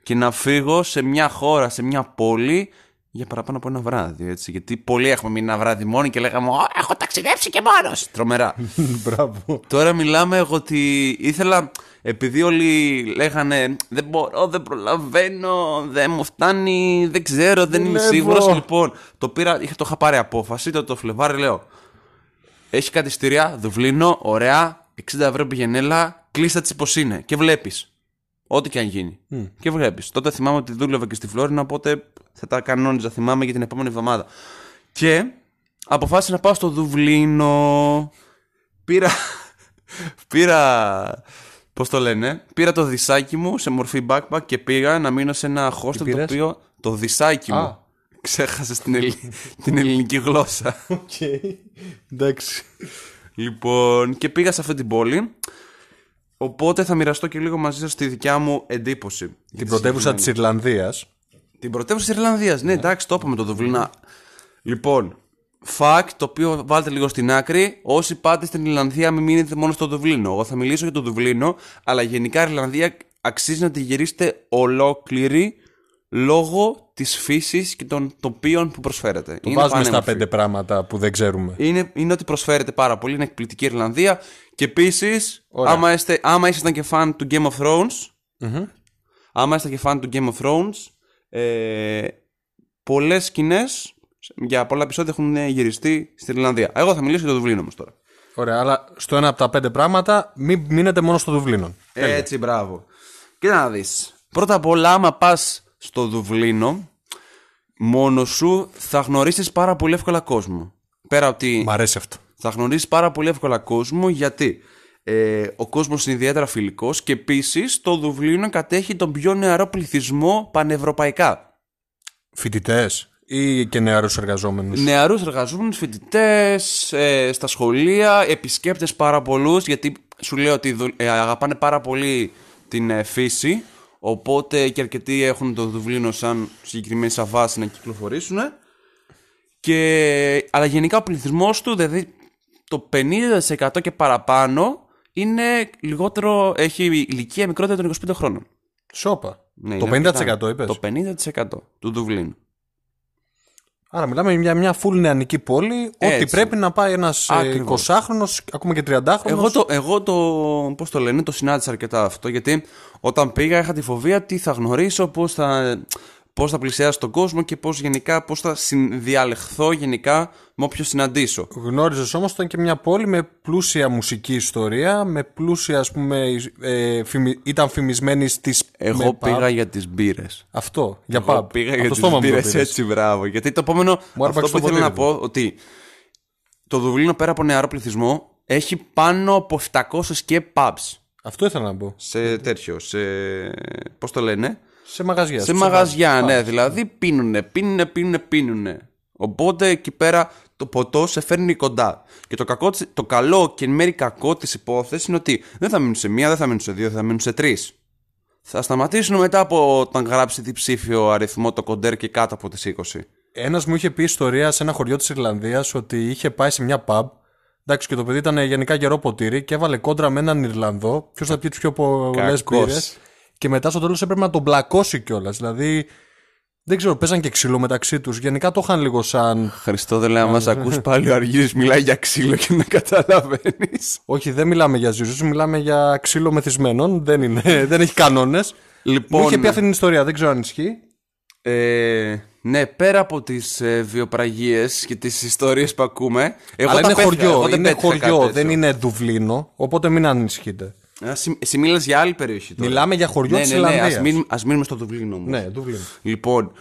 και να φύγω σε μια χώρα, σε μια πόλη για παραπάνω από ένα βράδυ, έτσι. Γιατί πολλοί έχουμε μείνει ένα βράδυ μόνοι και λέγαμε «Ω, έχω ταξιδέψει και μόνος». Τρομερά. (laughs) Μπράβο. Τώρα μιλάμε εγώ ότι ήθελα, επειδή όλοι λέγανε δεν μπορώ, δεν προλαβαίνω, δεν μου φτάνει, δεν ξέρω, δεν είμαι Δουλεύω. σίγουρος. Λοιπόν, το πήρα, είχα, το είχα πάρει απόφαση, το, το Φλεβάρι λέω, έχεις κάτι στηριά, Δουβλίνο, ωραία, 60 ευρώ πήγαινε έλα, κλείσ' τα τις πως είναι και βλέπεις. Ό,τι και αν γίνει. Και βλέπεις. Τότε θυμάμαι ότι δούλευα και στη Φλόρινα, οπότε θα τα κανόνιζα, θυμάμαι για την επόμενη εβδομάδα. Και αποφάσισα να πάω στο Δουβλίνο. Πήρα. (laughs) πήρα. Πώς το λένε. Πήρα το δισάκι μου σε μορφή backpack και πήγα να μείνω σε ένα hostel το πήρες; οποίο. Το δισάκι Α. μου. Ξέχασε την, ελλη- (laughs) την ελληνική γλώσσα. Οκ. Εντάξει. λοιπόν, και πήγα σε αυτή την πόλη. Οπότε θα μοιραστώ και λίγο μαζί σας τη δικιά μου εντύπωση. Την πρωτεύουσα της Ιρλανδίας. Την πρωτεύουσα της Ιρλανδίας. Ναι, εντάξει, το είπαμε το Δουβλίνο. Λοιπόν, fact το οποίο βάλτε λίγο στην άκρη. Όσοι πάτε στην Ιρλανδία, μην μείνετε μόνο στο Δουβλίνο. Εγώ θα μιλήσω για το Δουβλίνο, αλλά γενικά η Ιρλανδία αξίζει να τη γυρίσετε ολόκληρη λόγω της φύσης και των τοπίων που προσφέρετε. Το Είναι βάζουμε στα πανέμορφη. πέντε πράγματα που δεν ξέρουμε. Είναι, είναι ότι προσφέρεται πάρα πολύ. Είναι εκπληκτική η Ιρλανδία. Και επίσης, Ωραία. άμα, είστε, άμα ήσασταν και fan του Game of Thrones, άμα είστε και fan του Game of Thrones, ε, πολλές σκηνές για πολλά επεισόδια έχουν ε, γυριστεί στην Ιρλανδία. Εγώ θα μιλήσω για το Δουβλίνο όμως τώρα. Ωραία, αλλά στο ένα από τα πέντε πράγματα μην μείνετε μόνο στο Δουβλίνο. Έτσι, μπράβο. Κοίτα να δεις. Πρώτα απ' όλα, άμα πας στο Δουβλίνο, μόνο σου θα γνωρίσεις πάρα πολύ εύκολα κόσμο. Πέρα ότι. Μ' αρέσει αυτό. Θα γνωρίσεις πάρα πολύ εύκολα κόσμο γιατί ε, ο κόσμος είναι ιδιαίτερα φιλικός και επίσης το Δουβλίνο κατέχει τον πιο νεαρό πληθυσμό πανευρωπαϊκά. Φοιτητές ή και νεαρούς εργαζόμενους; Νεαρούς εργαζόμενους, φοιτητές, ε, στα σχολεία, επισκέπτες πάρα πολλούς γιατί σου λέω ότι δου- ε, αγαπάνε πάρα πολύ την ε, φύση. Οπότε και αρκετοί έχουν το Δουβλίνο σαν συγκεκριμένη σαν βάση να κυκλοφορήσουν. Και, αλλά γενικά ο πληθυσμός του, δηλαδή το 50% και παραπάνω, είναι λιγότερο, έχει ηλικία μικρότερη των 25 χρόνων. Σόπα. Ναι, το είναι 50% αρκετά. είπες. Το 50% του Δουβλίνου. Άρα μιλάμε για μια full νεανική πόλη, ό,τι Έτσι. πρέπει να πάει ένας Ακριβώς. 20χρονο, ακόμα και 30χρονο. Εγώ το, εγώ το, πώς το λένε, το συνάντησα αρκετά αυτό, γιατί όταν πήγα είχα τη φοβία τι θα γνωρίσω, πώς θα, πώς θα πλησιάσω τον κόσμο και πώς γενικά, πώς θα συνδιαλεχθώ γενικά με όποιον συναντήσω. Γνώριζες όμως ήταν και μια πόλη με πλούσια μουσική ιστορία, με πλούσια ας πούμε. Ε, φημι- ήταν φημισμένη στις. Εγώ πήγα για τις μπύρες. Αυτό, για Εγώ pub. πήγα Από για το τις στόμα μου το μπύρες, πήρες. έτσι μπράβο. Γιατί το επόμενο, άρπαξε αυτό το που ήθελα να ποτήρι πω, ότι το Δουβλίνο πέρα από νεαρό πληθυσμό έχει πάνω από 700 και pubs. Αυτό ήθελα να πω. Σε τέτοιο, σε. Πώς το λένε, Σε μαγαζιά. σε στους μαγαζιά, pubs. ναι. Δηλαδή πίνουνε, πίνουνε, πίνουνε, πίνουνε. Οπότε εκεί πέρα το ποτό σε φέρνει κοντά. Και το, κακό, της- το καλό και εν μέρει κακό της υπόθεσης είναι ότι δεν θα μείνουν σε μία, δεν θα μείνουν σε δύο, θα μείνουν σε τρεις. Θα σταματήσουν μετά από όταν γράψει διψήφιο αριθμό το κοντέρ και κάτω από τις 20. Ένας μου είχε πει ιστορία σε ένα χωριό της Ιρλανδίας ότι είχε πάει σε μια pub. Εντάξει, και το παιδί ήταν γενικά γερό ποτήρι και έβαλε κόντρα με έναν Ιρλανδό. Ποιος θα πιει τι πιο πολλέ Κακός. Μπύρε. Και μετά στο τέλος έπρεπε να τον μπλακώσει κιόλας. Δηλαδή, δεν ξέρω, παίζαν και ξύλο μεταξύ τους. Γενικά το είχαν λίγο σαν. Χριστό δεν λέει, αν μα ακούς πάλι ο Αργύρης μιλάει για ξύλο και να καταλαβαίνεις. Όχι, δεν μιλάμε για ζύζους, μιλάμε για ξύλο μεθυσμένων. Δεν, είναι, (laughs) δεν έχει κανόνες. Λοιπόν, Μου είχε πει αυτή την ιστορία, δεν ξέρω αν ισχύει. ε, ναι, πέρα από τις ε, βιοπραγίες και τις ιστορίες που ακούμε, εγώ Αλλά τα είναι πέτυχα, χωριό, εγώ δεν είναι πέτυχα κάτι χωριό, τέτοιο. δεν είναι Δουβλίνο. Οπότε μην ανησυχείτε. Α, εσύ- Εσύ μίλας για άλλη περιοχή τώρα. Μιλάμε για χωριό ναι, της ναι, ναι, Ιρλανδίας. ας, μείνουμε, ας μείνουμε στο Δουβλίνο όμως. Ναι, Δουβλίνο. Λοιπόν,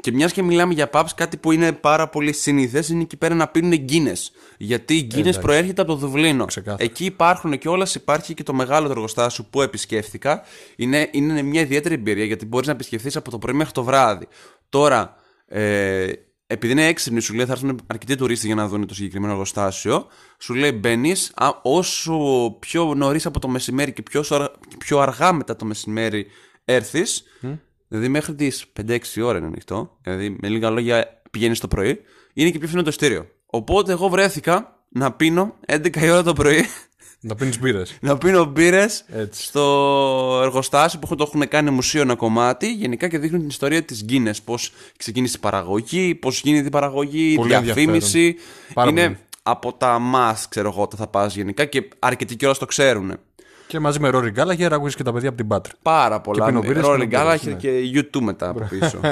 και μιας και μιλάμε για pubs, κάτι που είναι πάρα πολύ συνηθές είναι εκεί πέρα να πίνουν Guinness. Γιατί η Guinness προέρχεται από το Δουβλίνο. Ξεκάθαρα. Εκεί υπάρχουν και όλας, υπάρχει και το μεγάλο εργοστάσιο που επισκέφθηκα. Είναι, είναι μια ιδιαίτερη εμπειρία γιατί μπορείς να επισκεφθείς από το πρωί μέχρι το βράδυ. Τώρα, ε, επειδή είναι έξυπνοι, σου λέει θα έρθουν αρκετοί τουρίστες για να δουν το συγκεκριμένο εργοστάσιο. Σου λέει μπαίνεις, όσο πιο νωρίς από το μεσημέρι και πιο, σωρα- πιο αργά μετά το μεσημέρι έρθεις, Δηλαδή μέχρι τις 5-6 ώρα είναι ανοιχτό. Δηλαδή με λίγα λόγια πηγαίνεις το πρωί. Είναι και πιο φθηνό το ειστήριο. Οπότε εγώ βρέθηκα να πίνω 11 η ώρα το πρωί. Να πίνεις μπύρες. να πίνω μπύρες Έτσι. στο εργοστάσιο που το έχουν κάνει μουσείο ένα κομμάτι. Γενικά και δείχνουν την ιστορία της Guinness. Πώς ξεκίνησε η παραγωγή, πώς γίνεται η παραγωγή, η Πολύ διαφήμιση. Πάρα είναι πολύ. από τα μας, ξέρω εγώ, όταν θα πας γενικά και αρκετοί κιόλα το ξέρουν. Και μαζί με Ρόρι Γκάλαγερ ακούγε και τα παιδιά από την Πάτρ. Πάρα πολλά. πίνω μπύρες, Ρόλι πίνω Γκάλα μπύρες, και YouTube μετά από πίσω. (laughs)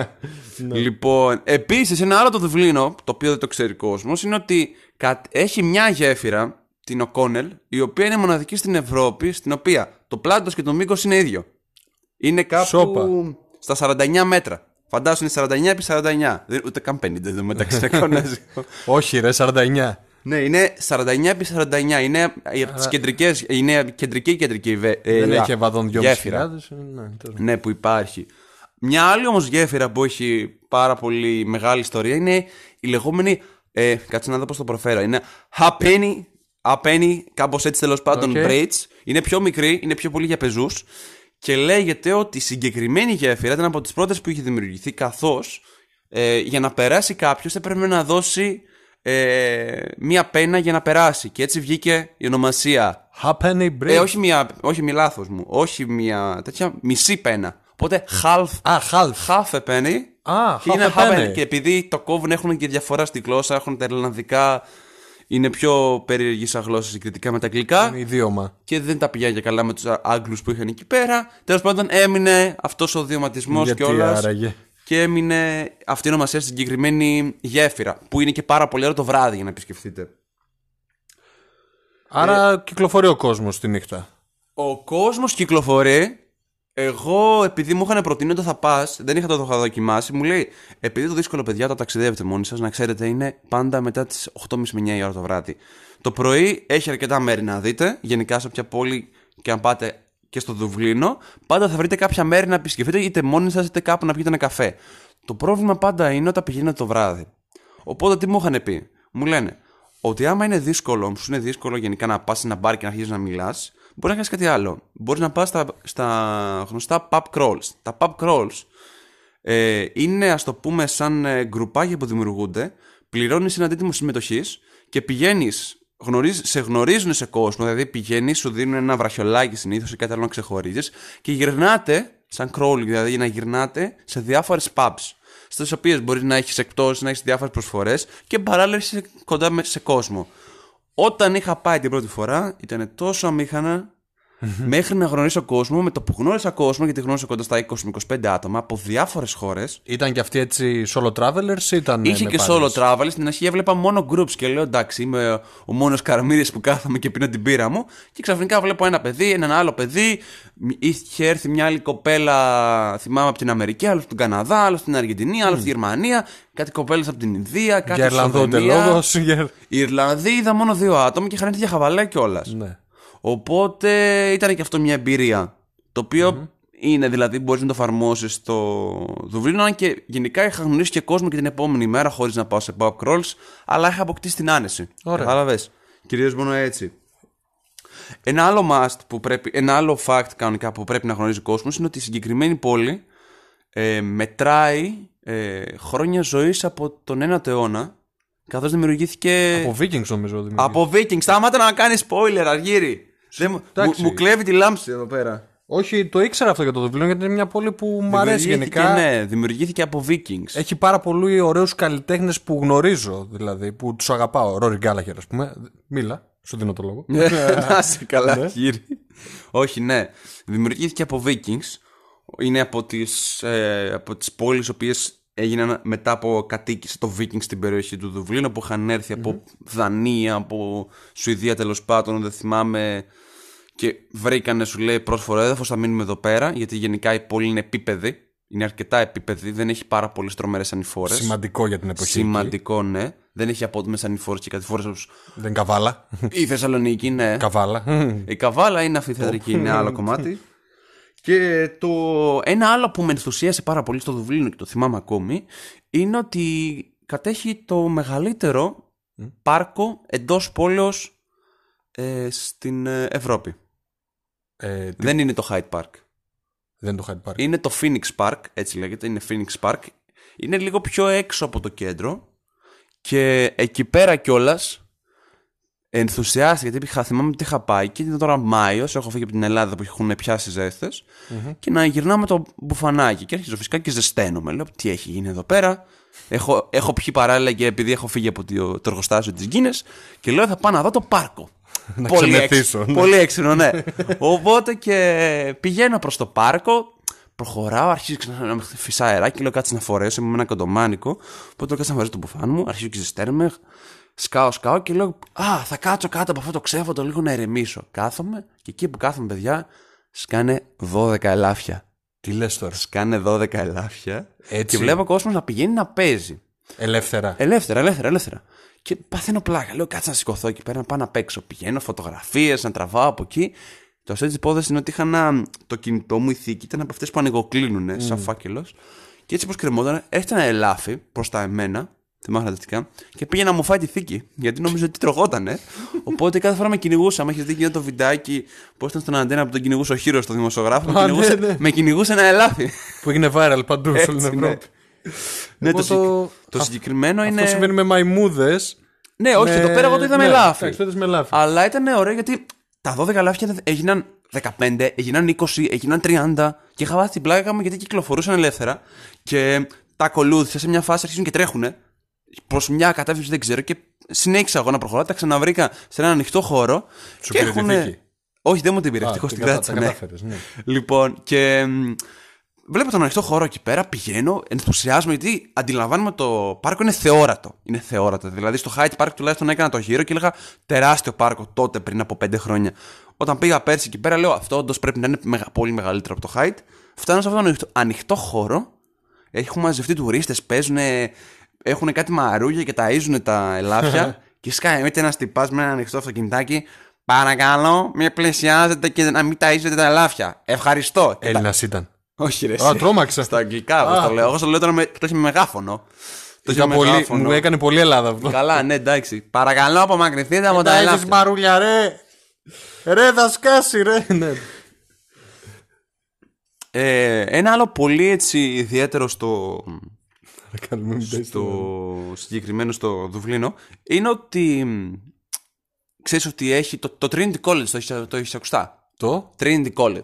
Ναι. λοιπόν, επίσης ένα άλλο το Δουβλίνο, το οποίο δεν το ξέρει ο κόσμος, είναι ότι κατ- έχει μια γέφυρα, την Οκόνελ, η οποία είναι μοναδική στην Ευρώπη, στην οποία το πλάτος και το μήκος είναι ίδιο. Είναι κάπου Σόπα. στα 49 μέτρα. Φαντάσου είναι 49 επί 49. Δεν, ούτε καν 50 εδώ μεταξύ να κονέζει. (laughs) Όχι, ρε, 49. ναι, είναι 49 επί 49. Είναι από τις κεντρικές. Είναι κεντρική κεντρική βε- ε, Δεν α, έχει ευαδόν 2.500. γέφυρα. Ναι, τέλος. Ναι, που υπάρχει. Μια άλλη όμως γέφυρα που έχει πάρα πολύ μεγάλη ιστορία είναι η λεγόμενη. Ε, κάτσε να δω πώς το προφέρω. Είναι Ha'penny, Ha'penny κάπως έτσι τέλος πάντων, Οκ. Bridge. Είναι πιο μικρή, είναι πιο πολύ για πεζούς. Και λέγεται ότι η συγκεκριμένη γέφυρα ήταν από τις πρώτες που είχε δημιουργηθεί, καθώς ε, για να περάσει κάποιος έπρεπε να δώσει ε, μία πένα για να περάσει. Και έτσι βγήκε η ονομασία Halfpenny Bridge. ε, όχι μία, όχι μία λάθος μου. Όχι μία τέτοια, μισή πένα. Οπότε half, Α, half. half a penny. Α, και half είναι a half penny. a- Και επειδή το κόβουν έχουν και διαφορά στη γλώσσα, έχουν τα Ιρλανδικά, είναι πιο περίεργη σαν γλώσσα συγκριτικά με τα αγγλικά. Είναι ιδίωμα. Και δεν τα πηγαίνει και καλά με τους Άγγλους που είχαν εκεί πέρα. Τέλος πάντων, έμεινε αυτός ο διωματισμός Γιατί κιόλας. άραγε. Και έμεινε αυτή η ονομασία στην συγκεκριμένη γέφυρα. Που είναι και πάρα πολύ ωραίο το βράδυ για να επισκεφτείτε. Άρα κυκλοφορεί ο κόσμος τη νύχτα. Ο κόσμος κυκλοφορεί. Εγώ, επειδή μου είχαν προτείνει ότι θα πας, δεν είχα το είχα δοκιμάσει, μου λέει: Επειδή το δύσκολο, παιδιά, το ταξιδεύετε μόνοι σας, να ξέρετε, είναι πάντα μετά τις 8.30 με 9 η ώρα το βράδυ. Το πρωί έχει αρκετά μέρη να δείτε. Γενικά, σε όποια πόλη και αν πάτε και στο Δουβλίνο, πάντα θα βρείτε κάποια μέρη να επισκεφτείτε, είτε μόνοι σας είτε κάπου να πιείτε ένα καφέ. Το πρόβλημα πάντα είναι όταν πηγαίνετε το βράδυ. Οπότε τι μου είχαν πει, μου λένε ότι άμα είναι δύσκολο, σου είναι δύσκολο γενικά να πας σε ένα μπαρ και να αρχίσει να μιλάς, μπορεί να κάνεις κάτι άλλο. Μπορείς να πας στα, στα γνωστά pub crawls. Τα pub crawls ε, είναι, ας το πούμε, σαν ε, γκρουπάκια που δημιουργούνται. Πληρώνεις ένα αντίτιμο συμμετοχής και πηγαίνεις, σε γνωρίζουν σε κόσμο. Δηλαδή πηγαίνεις, σου δίνουν ένα βραχιολάκι συνήθως ή κάτι άλλο να ξεχωρίζεις και γυρνάτε σαν crawling, δηλαδή για να γυρνάτε σε διάφορες pubs. Στις οποίες μπορείς να έχεις εκπτώσει, να έχεις διάφορες προσφορές και παράλληλα είσαι κοντά με- σε κόσμο. Όταν είχα πάει την πρώτη φορά, ήταν τόσο αμήχανα μέχρι να γνωρίσω κόσμο. Με το που γνώρισα κόσμο, γιατί γνώρισα κοντά στα 20-25 άτομα από διάφορες χώρες. Ήταν και αυτοί έτσι solo travelers ή ήταν. Είχε με και παρέες; solo travel. Στην αρχή έβλεπα μόνο groups και λέω εντάξει, είμαι ο μόνος καραμίδη που κάθομαι και πίνω την πύρα μου. Και ξαφνικά βλέπω ένα παιδί, έναν άλλο παιδί. Είχε έρθει μια άλλη κοπέλα, θυμάμαι από την Αμερική, άλλο από τον Καναδά, άλλο στην Αργεντινή, άλλο στη Γερμανία. Κάτι κοπέλες από την Ινδία, κάτι Για Ιρλανδό Σλοβενία. τελόγο. Για... Ιρλανδοί είδα μόνο δύο άτομα και είχαν έρθει για χαβαλέ κιόλας. Ναι. Οπότε ήταν και αυτό μια εμπειρία. Το οποιο είναι δηλαδή, μπορείς να το εφαρμόσεις στο Δουβλίνο. Αν και γενικά είχα γνωρίσει και κόσμο και την επόμενη μέρα χωρίς να πάω σε pub crawls, αλλά είχα αποκτήσει την άνεση. Ωραία. Κατάλαβες. Κυρίως μόνο έτσι. Ένα άλλο must που πρέπει, ένα άλλο fact κανονικά που πρέπει να γνωρίζει ο κόσμος είναι ότι η συγκεκριμένη πόλη ε, μετράει ε, χρόνια ζωής από τον 9ο αιώνα. Καθώς δημιουργήθηκε. Από Vikings νομίζω. δημιουργήθηκε. Από Vikings. Σταμάτα να κάνεις spoiler, Αργύρι. Δεν μου, μου, Εντάξει. μου κλέβει τη λάμψη εδώ πέρα. Όχι, το ήξερα αυτό για το Δουβλίνο γιατί είναι μια πόλη που μου αρέσει Δημιουργήθηκε, γενικά. Ναι, δημιουργήθηκε από Vikings. Έχει πάρα πολλοί ωραίους καλλιτέχνες που γνωρίζω, δηλαδή, που τους αγαπάω. Ρόρι Γκάλαχερ, ας πούμε. Μίλα, σου δίνω το λόγο. (laughs) Να σε καλά, κύριε. Όχι, ναι. Δημιουργήθηκε από Vikings. Είναι από τις, ε, από τις πόλεις οποίες έγιναν μετά από κατοίκηση το Vikings στην περιοχή του Δουβλίνου που είχαν έρθει από Δανία, από Σουηδία τέλος πάντων, δεν θυμάμαι και βρήκανε σου λέει πρόσφορο έδαφος θα μείνουμε εδώ πέρα γιατί γενικά η πόλη είναι επίπεδη είναι αρκετά επίπεδη, δεν έχει πάρα πολλές τρομερές ανηφόρες. Σημαντικό για την εποχή. εκεί. Σημαντικό, ναι. Δεν έχει απότομε ανηφόρες και κατηφόρες όπως Δεν είναι καβάλα. η Θεσσαλονίκη, ναι. καβάλα. Η καβάλα είναι αφιθεατρική, είναι άλλο κομμάτι. Και το ένα άλλο που με ενθουσίασε πάρα πολύ στο Δουβλίνο και το θυμάμαι ακόμη είναι ότι κατέχει το μεγαλύτερο πάρκο εντός πόλεως ε, στην ε, Ευρώπη. Ε, τι- Δεν είναι το Hyde Park. δεν είναι το Hyde Park. Είναι το Phoenix Park, έτσι λέγεται, είναι Phoenix Park. Είναι λίγο πιο έξω από το κέντρο και εκεί πέρα κιόλας ενθουσιάστηκα γιατί είχα, θυμάμαι ότι είχα πάει και ήταν τώρα Μάιος, έχω φύγει από την Ελλάδα που έχουν πιάσει ζέστες, και να γυρνάω με το μπουφανάκι. Και αρχίζω φυσικά και ζεσταίνομαι. Λέω τι έχει γίνει εδώ πέρα; Έχω, έχω πιει παράλληλα και επειδή έχω φύγει από το, το εργοστάσιο της Γκίνε και λέω θα πάω να δω το πάρκο. Να πολύ, ξεμεθύσω, έξυπνο, ναι. πολύ έξυπνο, ναι. Οπότε και πηγαίνω προς το πάρκο, προχωράω, αρχίζω ξανά να με φυσά αεράκι, λέω κάτσε να φορέσω, είμαι με ένα κοντομάνικο. Οπότε λέω κάτσε να φορέσω το μπουφάν μου, αρχίζω και ζεσταίνομαι, σκάω, σκάω και λέω Α, θα κάτσω κάτω από αυτό το ξέφωτο λίγο να ηρεμήσω. Κάθομαι και εκεί που κάθομαι, παιδιά, σκάνε 12 ελάφια. Τι λες τώρα; Σκάνε 12 ελάφια. Έτσι. Και βλέπω κόσμος να πηγαίνει να παίζει. Ελεύθερα. Ελεύθερα, ελεύθερα, ελεύθερα. Και παθαίνω πλάκα. Λέω κάτσε να σηκωθώ εκεί πέρα να πάω να παίξω. Πηγαίνω φωτογραφίες, να τραβάω από εκεί. Το αστείο της υπόθεσης είναι ότι είχα ένα. Το κινητό μου η θήκη ήταν από αυτές που ανοιγοκλίνουν, σαν φάκελος. Και έτσι όπω κρεμόταν, έρχεται ένα ελάφι προς τα εμένα. Θυμάμαι φανταστικά. Και πήγε να μου φάει τη θήκη. Γιατί νόμιζε ότι τρογότανε. (laughs) Οπότε κάθε φορά με κυνηγούσε. Αν έχει δει εκείνο το βιντεάκι πώς ήταν στον αντένα που τον κυνηγούσε ο χείρος στο δημοσιογράφο. Με Α, κυνηγούσε, ναι, ναι. με κυνηγούσε ένα ελάφι. Που έγινε viral παντού σε όλη την Έτσι, ναι. Ευρώπη. Ναι, Εγώ το, συγκ- το- το Α- συγκεκριμένο είναι. Αυτό συμβαίνει με μαϊμούδες. Ναι, όχι, εδώ πέρα εγώ το είδα με λάφι. Εντάξει, το είδες με λάφι. Αλλά ήταν ωραίο γιατί τα 12 λάφια δεν- έγιναν 15, έγιναν 20, έγιναν 30 και είχα βάθει την πλάκα μου γιατί κυκλοφορούσαν ελεύθερα και τα ακολούθησα σε μια φάση αρχίζουν και τρέχουν προς μια κατεύθυνση δεν ξέρω και συνέχισα εγώ να προχωράω. Τα ξαναβρήκα σε έναν ανοιχτό χώρο. Σου και πήρε τη έχουνε- θήκη; Όχι, δεν μου την πήρε. Α, Ευτυχώς την την κατα- κράτησα. τα ναι. κατάφερες, ναι. Λοιπόν, και μ, βλέπω τον ανοιχτό χώρο εκεί πέρα, πηγαίνω, ενθουσιάζομαι γιατί αντιλαμβάνομαι το πάρκο είναι θεόρατο. Είναι θεόρατο. Δηλαδή στο Hyde Park τουλάχιστον έκανα το γύρο και έλεγα τεράστιο πάρκο τότε πριν από πέντε χρόνια. Όταν πήγα πέρσι εκεί πέρα, λέω αυτό όντως πρέπει να είναι μεγα- πολύ μεγαλύτερο από το Hyde. Φτάνω σε αυτόν τον ανοιχτό, ανοιχτό χώρο. Έχουν μαζευτεί τουρίστες, παίζουν, έχουν κάτι μαρούγια και ταΐζουν τα ελάφια. (laughs) και σκάει με ένα τυπά με ένα ανοιχτό αυτοκινητάκι. Παρακαλώ, μην πλησιάζετε και να μην ταΐζετε τα ελάφια. Ευχαριστώ. Και τα- Έλληνα ήταν. Όχι, ρε. Α, εσύ. τρόμαξα. Στα αγγλικά, όπως Α. το λέω. Εγώ στο λέω τώρα με, το έχει με μεγάφωνο. Το έχει Είχα με πολύ, μεγάφωνο. μου έκανε πολύ Ελλάδα αυτό. Καλά, ναι, εντάξει. Παρακαλώ, απομακρυνθείτε από τα Τα έχεις ελάφια. μαρούλια, ρε. Ρε, θα σκάσει, ρε. Ναι. Ε, ένα άλλο πολύ έτσι ιδιαίτερο στο, Να κάνουμε μια στο συγκεκριμένο στο Δουβλίνο είναι ότι μ, ξέρεις ότι έχει το, το Trinity College, το έχεις, το έχεις ακουστά; Το, Trinity College.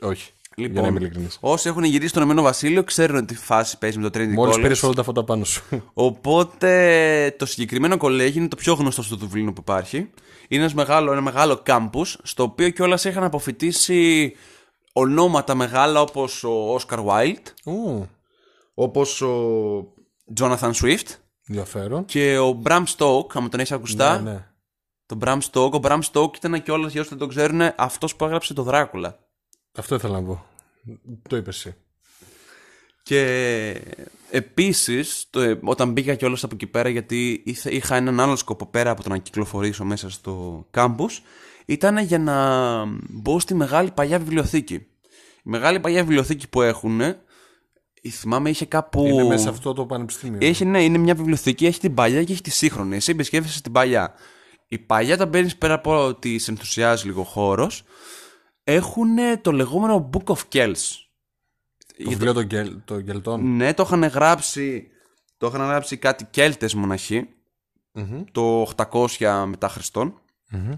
όχι. Για να είμαι ειλικρινής. Όσοι έχουν γυρίσει στον Ηνωμένο Βασίλειο ξέρουν ότι η φάση παίζει με το Trinity Μόλις College. πήρες όλα τα φώτα πάνω σου. Οπότε το συγκεκριμένο κολέγι είναι το πιο γνωστό στο Δουβλίνο που υπάρχει. Είναι ένας μεγάλο, ένα μεγάλο κάμπους, στο οποίο κιόλας είχαν αποφοιτήσει ονόματα μεγάλα όπως ο Όσκαρ Wilde, Ου, όπως ο Jonathan Swift ενδιαφέρον. και ο Bram Stoke, άμα τον έχεις ακουστά. Ναι, ναι. Το Bram Stoke. Ο Bram Stoke ήταν κιόλας, για όσοι δεν το ξέρουν, αυτός που έγραψε το Δράκουλα. Αυτό ήθελα να πω. Το είπες εσύ. Και επίσης, το, ε, όταν μπήκα κιόλας από εκεί πέρα, γιατί ήθε- είχα έναν άλλο σκοπό πέρα από το να κυκλοφορήσω μέσα στο κάμπους, ήταν για να μπω στη μεγάλη παλιά βιβλιοθήκη. Η μεγάλη παλιά βιβλιοθήκη που έχουν, ε, θυμάμαι είχε κάπου... Είναι μέσα σε αυτό το πανεπιστήμιο. Έχει, ναι, είναι μια βιβλιοθήκη, έχει την παλιά και έχει τη σύγχρονη. Εσύ επισκέφτεσαι την παλιά. Η παλιά, όταν μπαίνεις πέρα από ότι σε ενθουσιάζει λίγο χώρος, έχουν το λεγόμενο Book of Kells. Το βιβλίο των γελ, των γελτών. Ναι, το είχαν γράψει, το είχαν γράψει κάτι Κέλτες μοναχοί, Μμμ. το 800 μετά Χριστόν. Μμμ.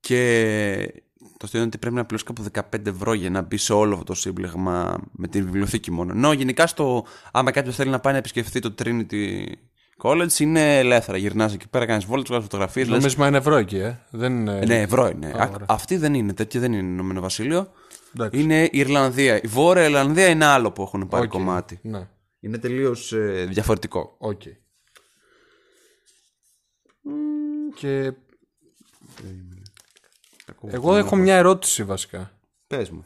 Και το αστείο είναι ότι πρέπει να πληρώσει κάπου 15 ευρώ για να μπει σε όλο αυτό το σύμπλεγμα με τη βιβλιοθήκη μόνο. Ενώ γενικά στο, άμα κάποιος θέλει να πάει να επισκεφθεί το Trinity College, είναι ελεύθερα. Γυρνάς εκεί πέρα, κάνεις βόλτες, βγάζεις φωτογραφίες. Νόμισμα είναι ευρώ εκεί, ε. Δεν είναι... Ναι, ευρώ είναι. Α, Α, ωραία. αυτή δεν είναι, τέτοια δεν είναι Ηνωμένο Βασίλειο. Εντάξει. Είναι η Ιρλανδία. Η Βόρεια Ιρλανδία είναι άλλο που έχουν πάρει Οκ. κομμάτι. Ναι, Είναι τελείως διαφορετικό. οκ. Και εγώ έχω μια ερώτηση βασικά. Πες μου.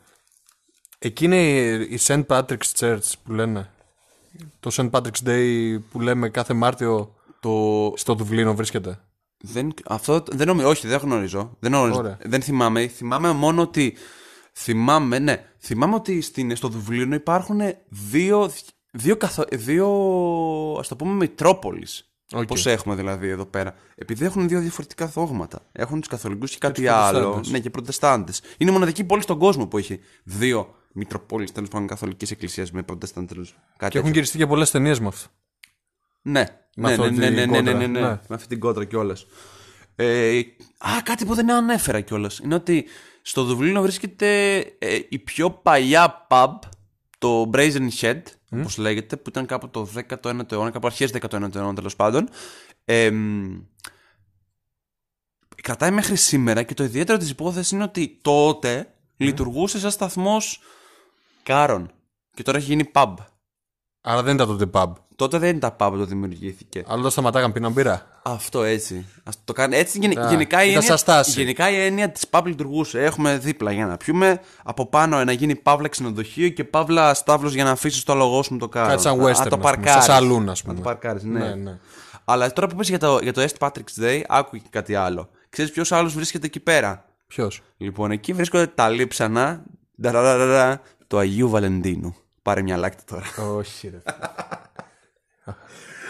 Εκεί είναι η- η St. Patrick's Church που λένε. Το St. Patrick's Day που λέμε κάθε Μάρτιο Το... στο Δουβλίνο βρίσκεται. Δεν, αυτό δεν νομίζω, όχι, δεν γνωρίζω. Δεν, γνωρίζω. Ωραία. δεν θυμάμαι. Θυμάμαι μόνο ότι. Θυμάμαι, ναι. Θυμάμαι ότι στην, στο Δουβλίνο υπάρχουν δύο, δύο, καθο, δύο ας το πούμε, Μητροπόλεις. Οκ. Πώς έχουμε δηλαδή εδώ πέρα. Επειδή έχουν δύο διαφορετικά δόγματα. Έχουν τους καθολικούς και κάτι τους άλλο. προτεστάντες. Ναι, και προτεστάντες. Είναι η μοναδική πόλη στον κόσμο που έχει δύο Μητροπόλεις, τέλος πάντων, καθολικές εκκλησίες με προτεστάντες. Κάτι Και έχουν γυριστεί και πολλές ταινίες με αυτό. ναι, ναι, αυτή ναι, ναι, την ναι, ναι, ναι, κόντρα. ναι, ναι. Ναι. Με αυτή την κόντρα κιόλας. Ε, α, κάτι που δεν ανέφερα κιόλας. Είναι ότι στο Δουβλίνο βρίσκεται ε, η πιο παλιά pub, το Brazen Shed, όπως λέγεται, που ήταν κάπου το 19ο αιώνα, κάπου αρχές 19ο αιώνα τέλος πάντων. Ε, μ, κρατάει μέχρι σήμερα και το ιδιαίτερο της υπόθεσης είναι ότι τότε λειτουργούσε σαν σταθμός κάρων. Και τώρα έχει γίνει pub. Άρα δεν ήταν τότε pub. Τότε δεν ήταν pub το δημιουργήθηκε. Αλλά δεν σταματάγαν πίναν μπύρα. Αυτό έτσι. Ας το κάνει. Έτσι γεν- Α, γενικά, η ήταν σαν έννοια, στάση. γενικά η έννοια της pub λειτουργούσε. Έχουμε δίπλα για να πιούμε. Από πάνω να γίνει παύλα ξενοδοχείο και παύλα στάβλο για να αφήσεις το αλογό σου με το κάρο. Κάτι σαν Α, western, Α, το ας πούμε, παρκάρεις. σαν saloon, ας Να πούμε. το παρκάρεις, ναι. Ναι, ναι. Αλλά τώρα που πες για το, για το St. Patrick's Day, άκου και κάτι άλλο. Ξέρεις ποιος άλλος βρίσκεται εκεί πέρα; Ποιος; Λοιπόν, εκεί βρίσκονται τα λείψανα νταραραραρα, του Αγίου Βαλεντίνου. Πάρε μια Λάκτα τώρα. Όχι, ρε.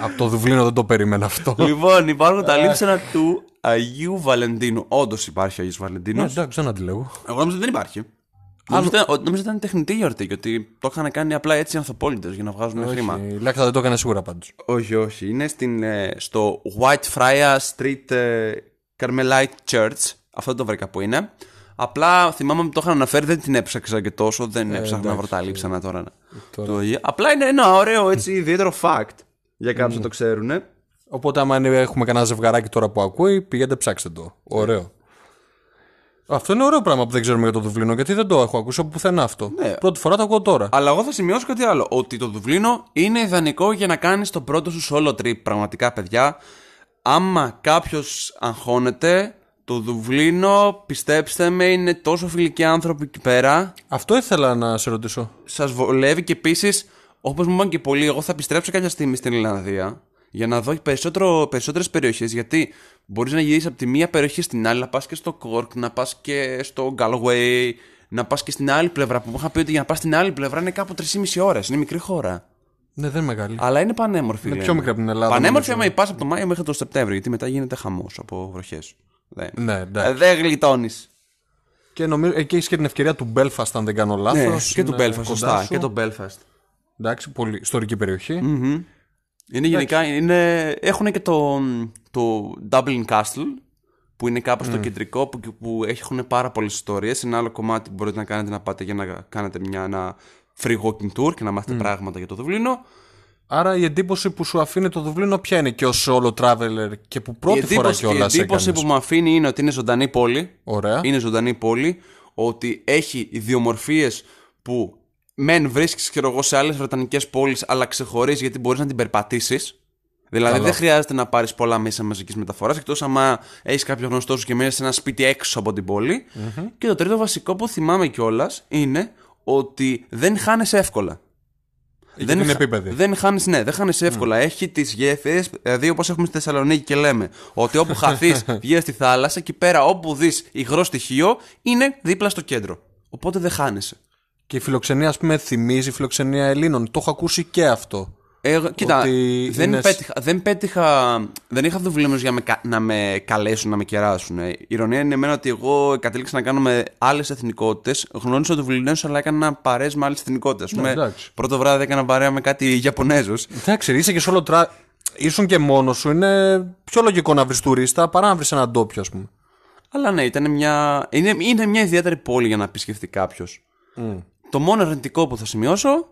Από το Δουβλίνο δεν το περίμενα αυτό. λοιπόν, υπάρχουν τα λείψανα του Αγίου Βαλεντίνου. Όντως υπάρχει ο Αγίου Βαλεντίνου. Ναι, εντάξει, δεν αντιλέγω. Εγώ νόμιζα ότι δεν υπάρχει. Νόμιζα ήταν- νόμιζα ότι ήταν τεχνητή γιορτή και ότι το είχαν κάνει απλά έτσι οι ανθοπώλες για να βγάζουν χρήμα. Όχι, Η Λάκτα δεν το έκανε σίγουρα πάντως. Όχι, όχι. Είναι στην, ε, στο White Friar Street ε, Carmelite Church. Αυτό το βρήκα που είναι. Απλά θυμάμαι ότι το είχαν αναφέρει, δεν την έψαξα και τόσο. Δεν έψαχνα να βρω τα λείψανα τώρα. Το, απλά είναι ένα ωραίο έτσι ιδιαίτερο fact για κάποιους να το ξέρουν. Οπότε, άμα είναι- έχουμε κανένα ζευγαράκι τώρα που ακούει, πηγαίνετε ψάξτε το. Ωραίο. Αυτό είναι ωραίο πράγμα που δεν ξέρουμε για το Δουβλίνο, γιατί δεν το έχω ακούσει από πουθενά αυτό. Ναι. Πρώτη φορά το ακούω τώρα. Αλλά εγώ θα σημειώσω κάτι άλλο. Ότι το Δουβλίνο είναι ιδανικό για να κάνεις το πρώτο σου solo trip. Πραγματικά, παιδιά. Άμα κάποιος αγχώνεται, το Δουβλίνο, πιστέψτε με, είναι τόσο φιλικοί άνθρωποι εκεί πέρα. Αυτό ήθελα να σε ρωτήσω. Σας βολεύει και επίσης, όπως μου είπαν και πολλοί, εγώ θα επιστρέψω κάποια στιγμή στην Ιρλανδία για να δω περισσότερες περιοχές. Γιατί μπορείς να γυρίσεις από τη μία περιοχή στην άλλη, να πας και στο Κόρκ, να πας και στο Galway, να πας και στην άλλη πλευρά. Που μου είχαν πει ότι για να πας στην άλλη πλευρά είναι κάπου 3,5 ώρες. Είναι μικρή χώρα. Ναι, δεν είναι μεγάλη. Αλλά είναι πανέμορφη. Είναι λένε. πιο μικρή από την Ελλάδα, Πανέμορφη νομίζω. άμα πα από το Μάιο μέχρι το Σεπτέμβριο, γιατί μετά γίνεται χαμός από βροχές. Δεν, Ναι, εντάξει. Ε, δεν γλιτώνεις. Και νομίζω εκεί έχεις και την ευκαιρία του Belfast, αν δεν κάνω λάθος. Ναι, και το Belfast, σωστά. Και το Belfast. Εντάξει, πολύ ιστορική περιοχή. Είναι γενικά, είναι, έχουν και το, το Dublin Castle, που είναι κάπως στο κεντρικό, που, που έχουν πάρα πολλές ιστορίες. Ένα άλλο κομμάτι που μπορείτε να κάνετε να πάτε για να κάνετε μια, ένα free walking tour και να μάθετε πράγματα για το Δουβλίνο. Άρα η εντύπωση που σου αφήνει το Δουβλίνο ποια είναι και ως solo traveler και που πρώτη η φορά εντύπωση, η κιόλας εντύπωση που μου αφήνει είναι ότι είναι ζωντανή πόλη. Ωραία. Είναι ζωντανή πόλη. Ότι έχει ιδιομορφίες που μεν βρίσκεις ξέρω εγώ, σε άλλες βρετανικές πόλεις, αλλά ξεχωρίζεις γιατί μπορείς να την περπατήσεις. Δηλαδή Καλό. δεν χρειάζεται να πάρεις πολλά μέσα μαζικής μεταφοράς, εκτός άμα έχεις κάποιο γνωστό σου και μένεις σε ένα σπίτι έξω από την πολη Και το τρίτο βασικό που θυμάμαι κιόλας είναι ότι δεν χάνεσαι εύκολα. Δεν είναι χα- επίπεδη. Δεν χάνεις, ναι, δεν χάνεις εύκολα. Έχει τις γέφυρες, δηλαδή όπως έχουμε στη Θεσσαλονίκη και λέμε, ότι όπου χαθείς, (laughs) βγαίνεις στη θάλασσα, εκεί πέρα όπου δεις υγρό στοιχείο, είναι δίπλα στο κέντρο. Οπότε δεν χάνεσαι. Και η φιλοξενία, ας πούμε, θυμίζει φιλοξενία Ελλήνων. Το έχω ακούσει και αυτό. Ε, κοίτα, Ότι δεν, είναι- πέτυχα, δεν πέτυχα. Δεν είχα δουλεμένου για με κα- να με καλέσουν, να με κεράσουν. Ε, Η ηρωνία είναι εμένα ότι εγώ κατέληξα να κάνω με άλλες εθνικότητες. Γνώρισα Δουβλινέου, αλλά έκανα παρέ με άλλες εθνικότητες. Ναι, εντάξει. πρώτο βράδυ έκανα παρέα με κάτι Ιαπωνέζους. Εντάξει, είσαι και solo tra... Ήσουν και μόνος σου. Είναι πιο λογικό να βρεις τουρίστα παρά να βρεις έναν ντόπιο, ας πούμε. Αλλά ναι, ήταν μια. Είναι, είναι μια ιδιαίτερη πόλη για να επισκεφτεί κάποιος. Το μόνο αρνητικό που θα σημειώσω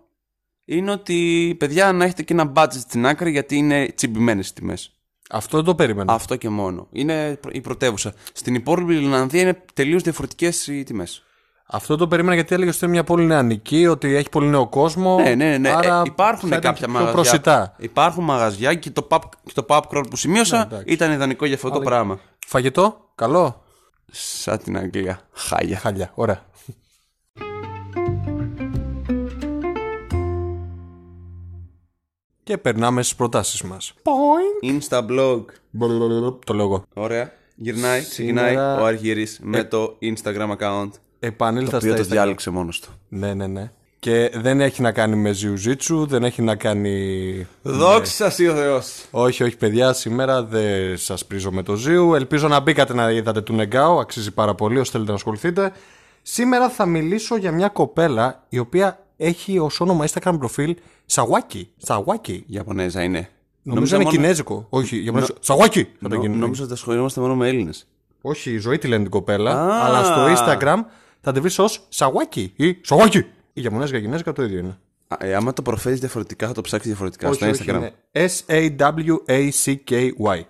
είναι ότι παιδιά να έχετε και ένα budget στην άκρη γιατί είναι τσιμπημένες οι τιμές. Αυτό δεν το περίμενα. Αυτό και μόνο. Είναι η πρωτεύουσα. Στην υπόλοιπη Ιρλανδία είναι τελείως διαφορετικές οι τιμές. Αυτό το περίμενα γιατί έλεγες ότι είναι μια πόλη νεανική, ότι έχει πολύ νέο κόσμο. Ναι, ναι, ναι. Άρα Ε, υπάρχουν θα ήταν κάποια πιο μαγαζιά. προσιτά. Υπάρχουν μαγαζιά και το pub, και το pub crawl που σημείωσα Ναι, εντάξει. ήταν ιδανικό για αυτό το πράγμα. Φαγητό, καλό. Σαν την Αγγλία. Χάλια. Χαλιά, ωραία. Και περνάμε στις προτάσεις μας. Insta blog. Το λέω εγώ. Ωραία. Γυρνάει, ξεκινάει Σήμερα- ο Αργύρης με το Instagram account. Επανήλθα Το οποίο στα το Instagram. διάλεξε μόνος του. Ναι, ναι, ναι. Και δεν έχει να κάνει με Jiu-Jitsu, δεν έχει να κάνει. Δόξα σοι ο Θεός. Όχι, όχι, παιδιά, σήμερα δεν σας πρίζω με το Ζίου. Ελπίζω να μπήκατε να είδατε του Νεγκάου, αξίζει πάρα πολύ, όσο θέλετε να ασχοληθείτε. Σήμερα θα μιλήσω για μια κοπέλα η οποία έχει ως όνομα Instagram προφίλ Σαβάκι. Σαβάκι. Ιαπωνέζα είναι. Νομίζω είναι μόνο- κινέζικο. Όχι, για Σαβάκι! Θα το Νο- γίνει. Νόμιζα ότι ασχολούμαστε μόνο με Έλληνες. Όχι, η ζωή τη λένε την κοπέλα, Α. αλλά στο Instagram θα τη βρεις ως Σαβάκι ή Σαβάκι. Η Ιαπωνέζικα Κινέζικα το ίδιο είναι. Α, ε, άμα το προφέρεις διαφορετικά θα το ψάξεις διαφορετικά στο Instagram. είναι S-A-W-A-C-K-Y.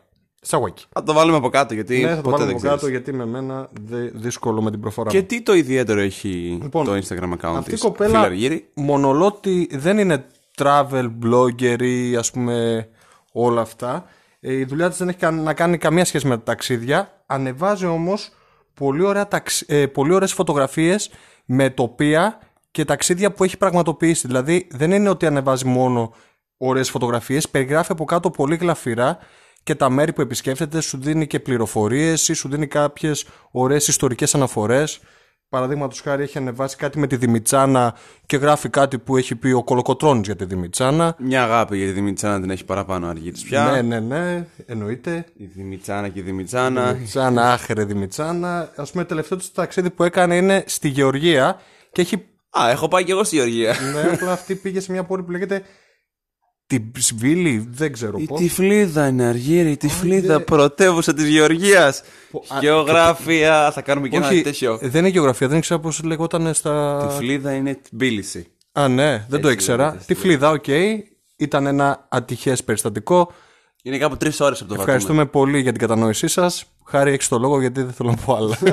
Σαβάκι. Θα το βάλουμε από κάτω γιατί Ναι, θα το ποτέ βάλουμε δεν από κάτω ξέρεις. γιατί με μένα δε- δύσκολο με την προφορά Και μου. τι το ιδιαίτερο έχει Λοιπόν, το Instagram account Αυτή η της. κοπέλα Φίλε Αργύρη. μονολότι δεν είναι travel blogger ή ας πούμε όλα αυτά. Ε, Η δουλειά της δεν έχει κα- να κάνει καμία σχέση με τα ταξίδια. Ανεβάζει όμως πολύ, ωραία ταξ... ε, πολύ ωραίες φωτογραφίες με τοπία και ταξίδια που έχει πραγματοποιήσει. Δηλαδή δεν είναι ότι ανεβάζει μόνο ωραίες φωτογραφίες, περιγράφει από κάτω πολύ γλαφυρά και τα μέρη που επισκέφτεται σου δίνει και πληροφορίες ή σου δίνει κάποιες ωραίες ιστορικές αναφορές. Παραδείγματος χάρη έχει ανεβάσει κάτι με τη Δημητσάνα και γράφει κάτι που έχει πει ο Κολοκοτρώνης για τη Δημητσάνα. Μια αγάπη για τη Δημητσάνα την έχει παραπάνω ο Αργύρης πια. Ναι, ναι, ναι, εννοείται. Η Δημητσάνα και η Δημητσάνα. Δημητσάνα, άχερε Δημητσάνα. Α πούμε, τελευταίο του ταξίδι που έκανε είναι στη Γεωργία και έχει. Α, έχω πάει και εγώ στη Γεωργία. ναι, απλά αυτή πήγε σε μια πόλη που λέγεται. Τιμπσβίλη, δεν ξέρω Η πώς. τυφλίδα είναι αργύρι, η τυφλίδα πρωτεύουσα της Γεωργίας. α, Γεωγραφία, θα κάνουμε και ένα Όχι, τέτοιο. δεν είναι γεωγραφία, δεν ξέρω πώς λεγόταν στα. Τυφλίδα είναι Τμπίληση. Α, ναι, δεν το Έτσι ήξερα. λέγεται, Τυφλίδα, οκ. Ήταν ένα ατυχές περιστατικό. Είναι κάπου τρεις ώρες από το Ευχαριστούμε πολύ για την κατανόησή σας. Χάρη, έχεις το λόγο γιατί δεν θέλω να πω άλλα. (laughs)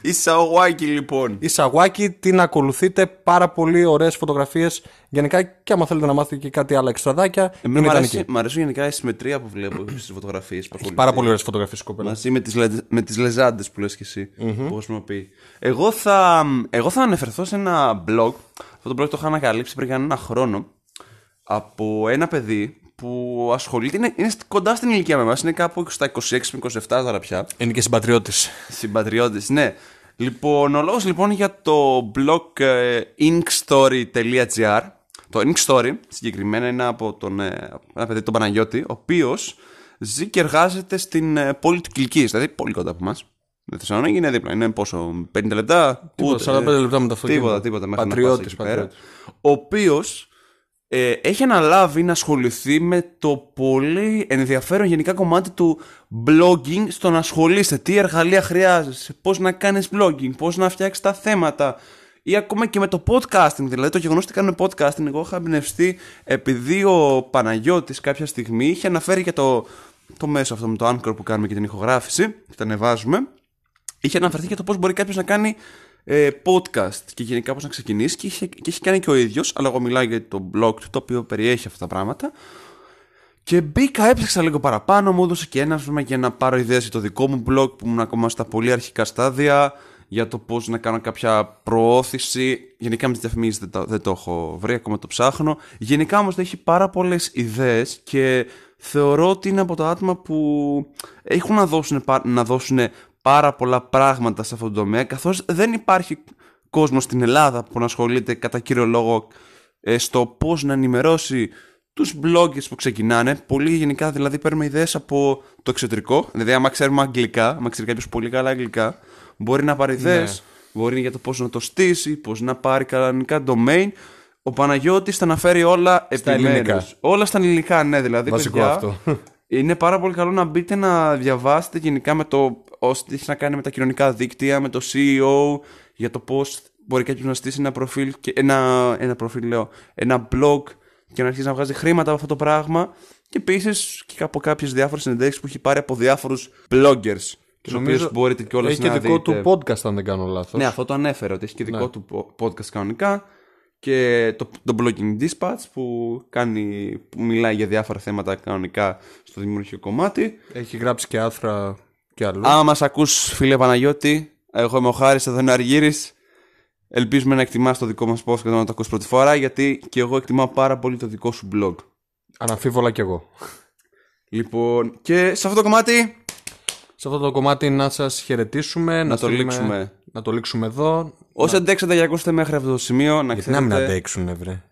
Η Σαουάκη λοιπόν. Η Σαγουάκη την ακολουθείτε. Πάρα πολύ ωραίες φωτογραφίες. Γενικά, και άμα θέλετε να μάθετε και κάτι άλλο εξτραδάκια, Εμένα είναι μου ιδανική. αρέσει, μ' αρέσει γενικά η συμμετρία που βλέπω (clears throat) στις φωτογραφίες. Πάρα πολύ ωραίες φωτογραφίες κοπέλα. Μαζί με τις, λε- με τις λεζάντες που λες και εσύ που χρησιμοποιεί. Εγώ θα, εγώ θα αναφερθώ σε ένα blog. Αυτό το blog το είχα ανακαλύψει πριν κανένα χρόνο από ένα παιδί που ασχολείται. Είναι, είναι στη- κοντά στην ηλικία με εμάς. Είναι κάπου στα 26 με 27 τώρα πια. Είναι και συμπατριώτης. Συμπατριώτης, ναι. Λοιπόν, ο λόγος λοιπόν για το blog ε, inkstory.gr Το inkstory συγκεκριμένα είναι από τον, ε, ένα παιδί τον Παναγιώτη, ο οποίος ζει και εργάζεται στην ε, πόλη του Κιλκής, δηλαδή πολύ κοντά από εμάς. Με Θεσσαλονίκη είναι δίπλα, είναι πόσο, 50 λεπτά, Τίποτα, 45 λεπτά με το αυτοκίνητο. Τίποτα, τίποτα, μέχρι Πατριώτης, να πας εκεί πέρα. πατριώτης. Ο οποίος ε, έχει αναλάβει να ασχοληθεί με το πολύ ενδιαφέρον γενικά κομμάτι του blogging στο να ασχολείσαι, τι εργαλεία χρειάζεσαι, πώς να κάνεις blogging, πώς να φτιάξεις τα θέματα. Ή ακόμα και με το podcasting, δηλαδή το γεγονός ότι κάνουμε podcasting, εγώ είχα εμπνευστεί επειδή ο Παναγιώτης κάποια στιγμή είχε αναφέρει για το, το μέσο αυτό με το Anchor που κάνουμε και την ηχογράφηση και τα ανεβάζουμε, είχε αναφερθεί για το πώς μπορεί κάποιος να κάνει ε, podcast και γενικά πώς να ξεκινήσει και έχει, και έχει κάνει και ο ίδιος αλλά εγώ μιλάω για το blog του το οποίο περιέχει αυτά τα πράγματα και μπήκα, έψαξα λίγο παραπάνω, μου έδωσε και ένα βήμα για να πάρω ιδέες για το δικό μου blog που ήμουν ακόμα στα πολύ αρχικά στάδια για το πώς να κάνω κάποια προώθηση. Γενικά με τις διαφημίσεις δεν, το, δεν το έχω βρει, ακόμα το ψάχνω. Γενικά όμως έχει πάρα πολλές ιδέες και θεωρώ ότι είναι από τα άτομα που έχουν να δώσουν, να δώσουν πάρα πολλά πράγματα σε αυτό το τομέα καθώς δεν υπάρχει κόσμος στην Ελλάδα που να ασχολείται κατά κύριο λόγο ε, στο πώς να ενημερώσει τους bloggers που ξεκινάνε. Πολύ γενικά δηλαδή παίρνουμε ιδέες από το εξωτερικό. Δηλαδή άμα ξέρουμε αγγλικά, άμα ξέρει κάποιος πολύ καλά αγγλικά, μπορεί να πάρει ιδέες, ναι. μπορεί για το πώς να το στήσει, πώς να πάρει κανονικά domain. Ο Παναγιώτης θα αναφέρει όλα στα ελληνικά. Όλα στα ελληνικά, ναι, δηλαδή. Βασικό παιδιά, αυτό. Είναι πάρα πολύ καλό να μπείτε να διαβάσετε γενικά με το όσο έχει να κάνει με τα κοινωνικά δίκτυα, με το CEO, για το πώς μπορεί κάποιος να στήσει ένα προφίλ, και ένα, ένα προφίλ λέω, ένα blog και να αρχίσει να βγάζει χρήματα από αυτό το πράγμα. Και επίσης και από κάποιες διάφορες συνεντεύξεις που έχει πάρει από διάφορους bloggers. Τους οποίους μπορείτε και όλα Έχει και δικό του podcast, αν δεν κάνω λάθος. Ναι, αυτό το ανέφερε, ότι έχει και δικό ναι. του podcast κανονικά. Και το, το blogging dispatch που, κάνει, που μιλάει για διάφορα θέματα κανονικά στο δημιουργικό κομμάτι. Έχει γράψει και άθρα και άλλο. Άμα μας ακούς, φίλε Παναγιώτη, εγώ είμαι ο Χάρης, εδώ είναι ο Αργύρης. Ελπίζουμε να εκτιμάς το δικό μας podcast και να το ακούς πρώτη φορά, γιατί και εγώ εκτιμάω πάρα πολύ το δικό σου blog. Αναφίβολα κι εγώ. Λοιπόν, και σε αυτό το κομμάτι. Σε αυτό το κομμάτι να σας χαιρετήσουμε. Να, να το λήξουμε. Να το λήξουμε εδώ. Όσοι να... αντέξατε για ακούσετε μέχρι αυτό το σημείο, να Γιατί ξέρετε. να μην αντέξουν, βρε.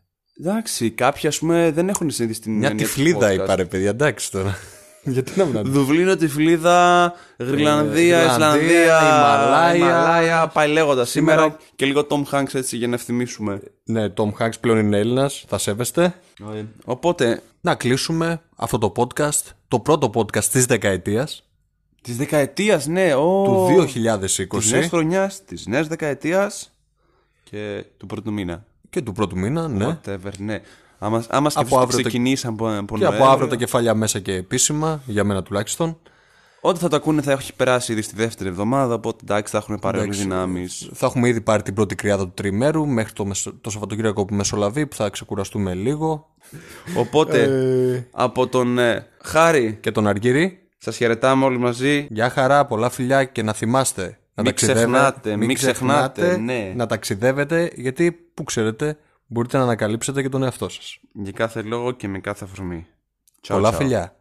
Εντάξει, κάποιοι ας πούμε δεν έχουν συνηθίσει την Μια τυφλίδα είπα, ρε παιδιά, εντάξει τώρα. (laughs) Γιατί να μην Δουβλίνο, Τυφλίδα, Γρυλανδία, Ισλανδία, Ιμαλάια. Πάει λέγοντας σήμερα και λίγο Tom Hanks έτσι για να ευθυμίσουμε. Ναι, Tom Hanks πλέον είναι Έλληνας, θα σέβεστε. Οπότε. Να κλείσουμε αυτό το podcast, το πρώτο podcast της δεκαετίας. Της δεκαετίας, ναι. Του 2020. Της νέας χρονιάς, της νέας δεκαετίας και του πρώτου μήνα. Και του πρώτου μήνα, ναι. Whatever, ναι. Άμα, άμα από αύριο ξεκινήσαν από, από Και από αύριο τα κεφάλια μέσα και επίσημα, για μένα τουλάχιστον. Όταν θα το ακούνε θα έχει περάσει ήδη στη δεύτερη εβδομάδα, οπότε εντάξει θα έχουν πάρει όλες δυνάμεις. Θα έχουμε ήδη πάρει την πρώτη κρυάδα του τριμέρου μέχρι το, το Σαββατοκύριακο που μεσολαβεί που θα ξεκουραστούμε λίγο. Οπότε ε, από τον ε, Χάρη και τον Αργύρι σας χαιρετάμε όλοι μαζί. Γεια χαρά, πολλά φιλιά και να θυμάστε να μην ξεχνάτε, μην ξεχνάτε, ναι. να ταξιδεύετε γιατί που ξέρετε μπορείτε να ανακαλύψετε και τον εαυτό σας. Για κάθε λόγο και με κάθε αφορμή. Πολλά φιλιά.